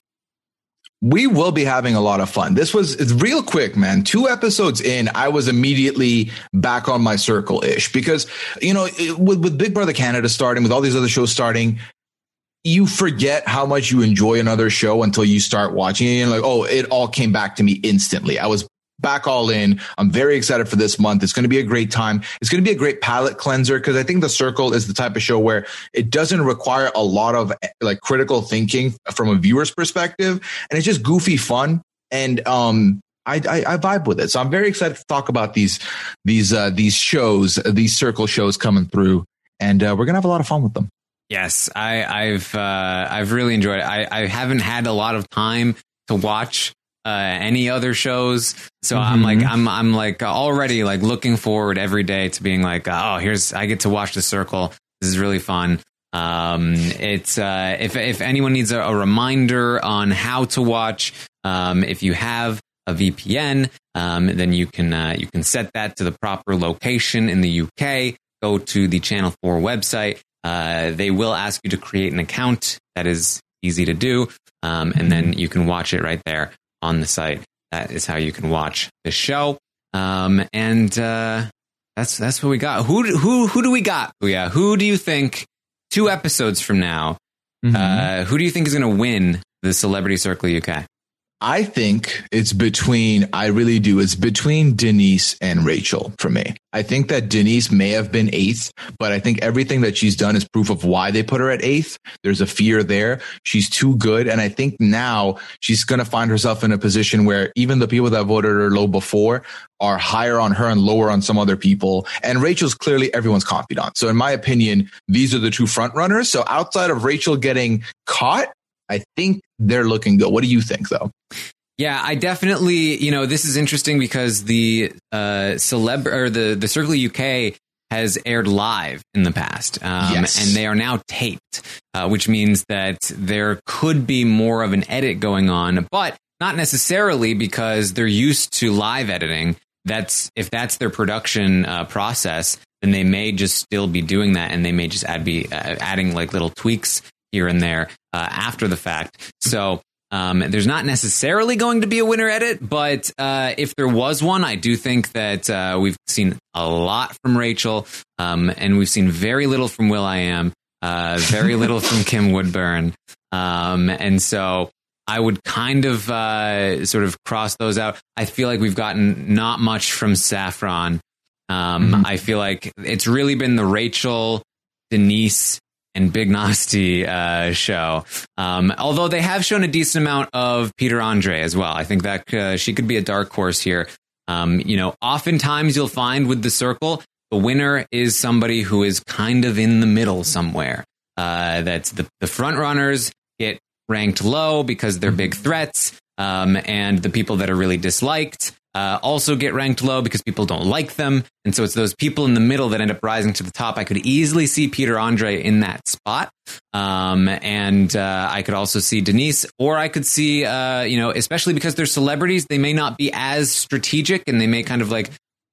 We will be having a lot of fun. This was it's real quick, man. Two episodes in, I was immediately back on my circle ish because you know it, with with Big Brother Canada starting, with all these other shows starting, you forget how much you enjoy another show until you start watching it. And like, oh, it all came back to me instantly. I was back all in. I'm very excited for this month. It's going to be a great time. It's going to be a great palate cleanser because I think The Circle is the type of show where it doesn't require a lot of like critical thinking from a viewer's perspective, and it's just goofy fun. And um, I, I, I vibe with it. So I'm very excited to talk about these these uh, these shows, these Circle shows coming through, and uh, we're gonna have a lot of fun with them. Yes, I, I've uh, I've really enjoyed it. I, I haven't had a lot of time to watch uh, any other shows, so I'm Mhm. like I'm I'm like already like looking forward every day to being like, oh, here's I get to watch the Circle. This is really fun. Um, it's uh, if if anyone needs a, a reminder on how to watch, um, if you have a VPN, um, then you can uh, you can set that to the proper location in the UK. Go to the Channel Four website. Uh, they will ask you to create an account. That is easy to do, um, and then you can watch it right there on the site. That is how you can watch the show. Um, and uh, that's that's what we got. Who who who do we got? Oh, yeah, who do you think? Two episodes from now, uh, who do you think is going to win the Celebrity Circle UK? I think it's between, I really do. It's between Denise and Rachel for me. I think that Denise may have been eighth, but I think everything that she's done is proof of why they put her at eighth. There's a fear there. She's too good. And I think now she's going to find herself in a position where even the people that voted her low before are higher on her and lower on some other people. And Rachel's clearly everyone's confidant. So in my opinion, these are the two front runners. So outside of Rachel getting caught, I think they're looking good. What do you think though? Yeah, I definitely, you know, this is interesting because the uh, celeb or the the Circle UK has aired live in the past, um, Yes. and they are now taped, uh, which means that there could be more of an edit going on, but not necessarily because they're used to live editing. That's if that's their production uh, process, then they may just still be doing that, and they may just add be uh, adding like little tweaks here and there uh, after the fact. So um, there's not necessarily going to be a winner edit, but uh, if there was one, I do think that uh, we've seen a lot from Rachel, um, and we've seen very little from will.i.am, uh, very little from Kim Woodburn, um, and so I would kind of uh, sort of cross those out. I feel like we've gotten not much from Saffron. Um, Mhm. I feel like it's really been the Rachel, Denise, and Big Narstie uh, show. Um, although they have shown a decent amount of Peter Andre as well. I think that uh, she could be a dark horse here. Um, you know, oftentimes you'll find with the circle, the winner is somebody who is kind of in the middle somewhere. Uh, that's the, the front runners get ranked low because they're big threats. Um, and the people that are really disliked uh, also get ranked low because people don't like them. And so it's those people in the middle that end up rising to the top. I could easily see Peter Andre in that spot. Um, and uh, I could also see Denise, or I could see, uh, you know, especially because they're celebrities, they may not be as strategic and they may kind of like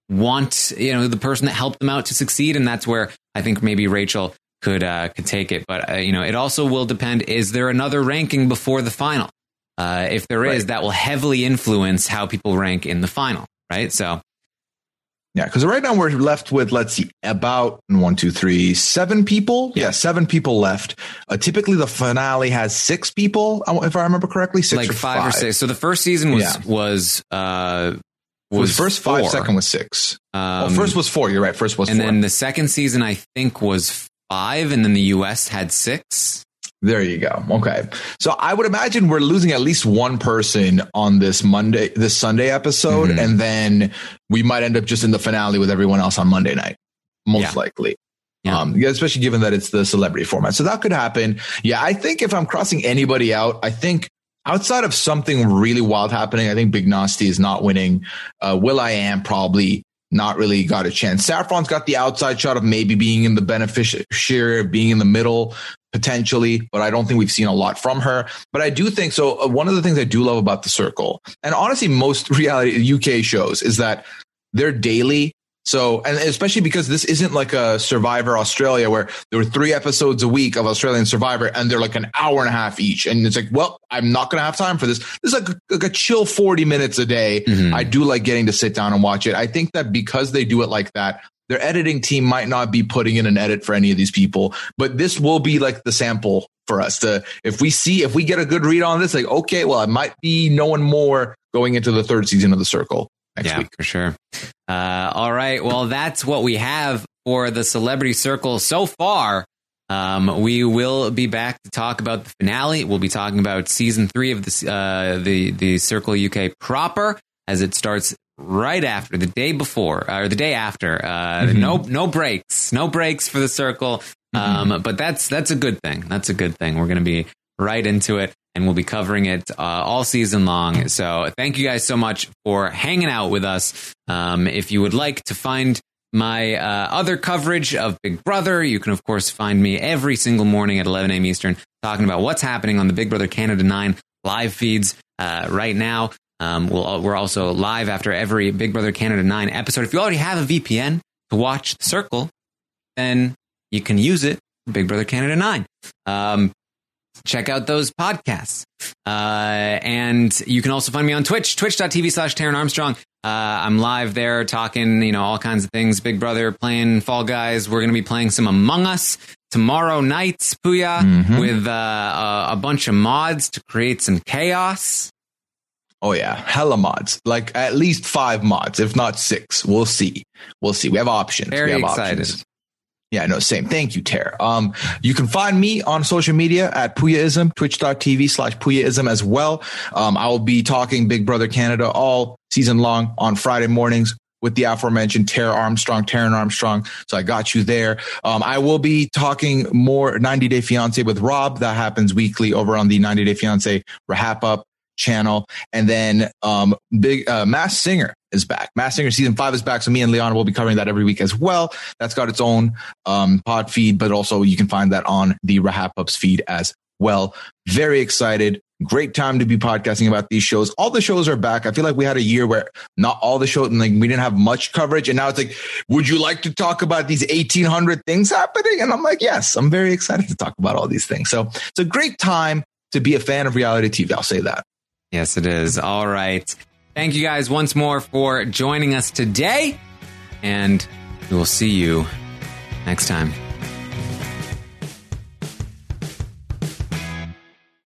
want, you know, the person that helped them out to succeed. And that's where I think maybe Rachel could uh, could take it. But uh, you know, it also will depend. Is there another ranking before the final? Uh, if there is, Right. that will heavily influence how people rank in the final, right? So Yeah, because right now we're left with let's see, about one, two, three, seven people. Yeah, seven people left. Uh, typically, the finale has six people, uh, if I remember correctly. Six like or five, five, or six. So the first season was Yeah. was uh It was first five, four. second was six. well, Um, first was four. You're right. First was and four. then the second season I think was five, and then the U.S. had six. There you go. Okay. So I would imagine we're losing at least one person on this Monday, this Sunday episode. Mhm. And then we might end up just in the finale with everyone else on Monday night. Most Yeah. likely. Yeah. Um, yeah, especially given that it's the celebrity format. So that could happen. Yeah. I think if I'm crossing anybody out, I think outside of something really wild happening, I think Big Narstie is not winning. Uh, will.i.am probably not really got a chance. Saffron's got the outside shot of maybe being in the beneficiary, of being in the middle potentially, but I don't think we've seen a lot from her. But I do think so. Uh, one of the things I do love about the circle, and honestly, most reality UK shows is that they're daily. So, and especially because this isn't like a Survivor Australia where there were three episodes a week of Australian Survivor and they're like an hour and a half each. And it's like, well, I'm not going to have time for this. This is like, like a chill 40 minutes a day. Mhm. I do like getting to sit down and watch it. I think that because they do it like that, their editing team might not be putting in an edit for any of these people, but this will be like the sample for us to, if we see, if we get a good read on this, like, okay, well, I might be knowing more going into the third season of the circle next yeah, week. for sure. Uh, all right. Well, that's what we have for the celebrity circle so far. Um, we will be back to talk about the finale. We'll be talking about season three of the uh, the the Circle UK proper as it starts right after the day before or the day after. Uh, Mhm. No no breaks, no breaks for the Circle. Um, but that's that's a good thing. That's a good thing. We're going to be right into it, and we'll be covering it uh, all season long. So thank you guys so much for hanging out with us. Um, if you would like to find my uh, other coverage of Big Brother, you can of course find me every single morning at 11 a.m. Eastern talking about what's happening on the Big Brother Canada 9 live feeds uh, right now. Um, we'll, we're also live after every Big Brother Canada 9 episode. If you already have a VPN to watch Circle, then you can use it Big Brother Canada 9. Um, check out those podcasts. Uh, and you can also find me on Twitch, twitch.tv slash Taran Armstrong. Uh, I'm live there talking, you know, all kinds of things. Big Brother playing Fall Guys. We're going to be playing some Among Us tomorrow night, Pooya, Mhm. with uh, a, a bunch of mods to create some chaos. Oh yeah, hella mods. Like at least five mods, if not six. We'll see. We'll see. We have options. Very we have excited. Options. Yeah, no, same. Thank you, Tara. Um, you can find me on social media at Pooyaism, twitch.tv slash Pooyaism as well. Um, I will be talking Big Brother Canada all season long on Friday mornings with the aforementioned Tara Armstrong, Taran Armstrong. So I got you there. Um, I will be talking more 90 Day Fiance with Rob. That happens weekly over on the 90 Day Fiance RHAP-Up channel. And then um, Big uh, Masked Singer is back. Masked Singer season five is back. So me and Leon will be covering that every week as well. That's got its own um, pod feed, but also you can find that on the RHAP-Ups feed as well. Very excited. Great time to be podcasting about these shows. All the shows are back. I feel like we had a year where not all the shows, and like we didn't have much coverage. And now it's like, would you like to talk about these 1800 things happening? And I'm like, yes, I'm very excited to talk about all these things. So it's a great time to be a fan of reality TV. I'll say that. Yes, it is. All right. Thank you guys once more for joining us today. And we will see you next time.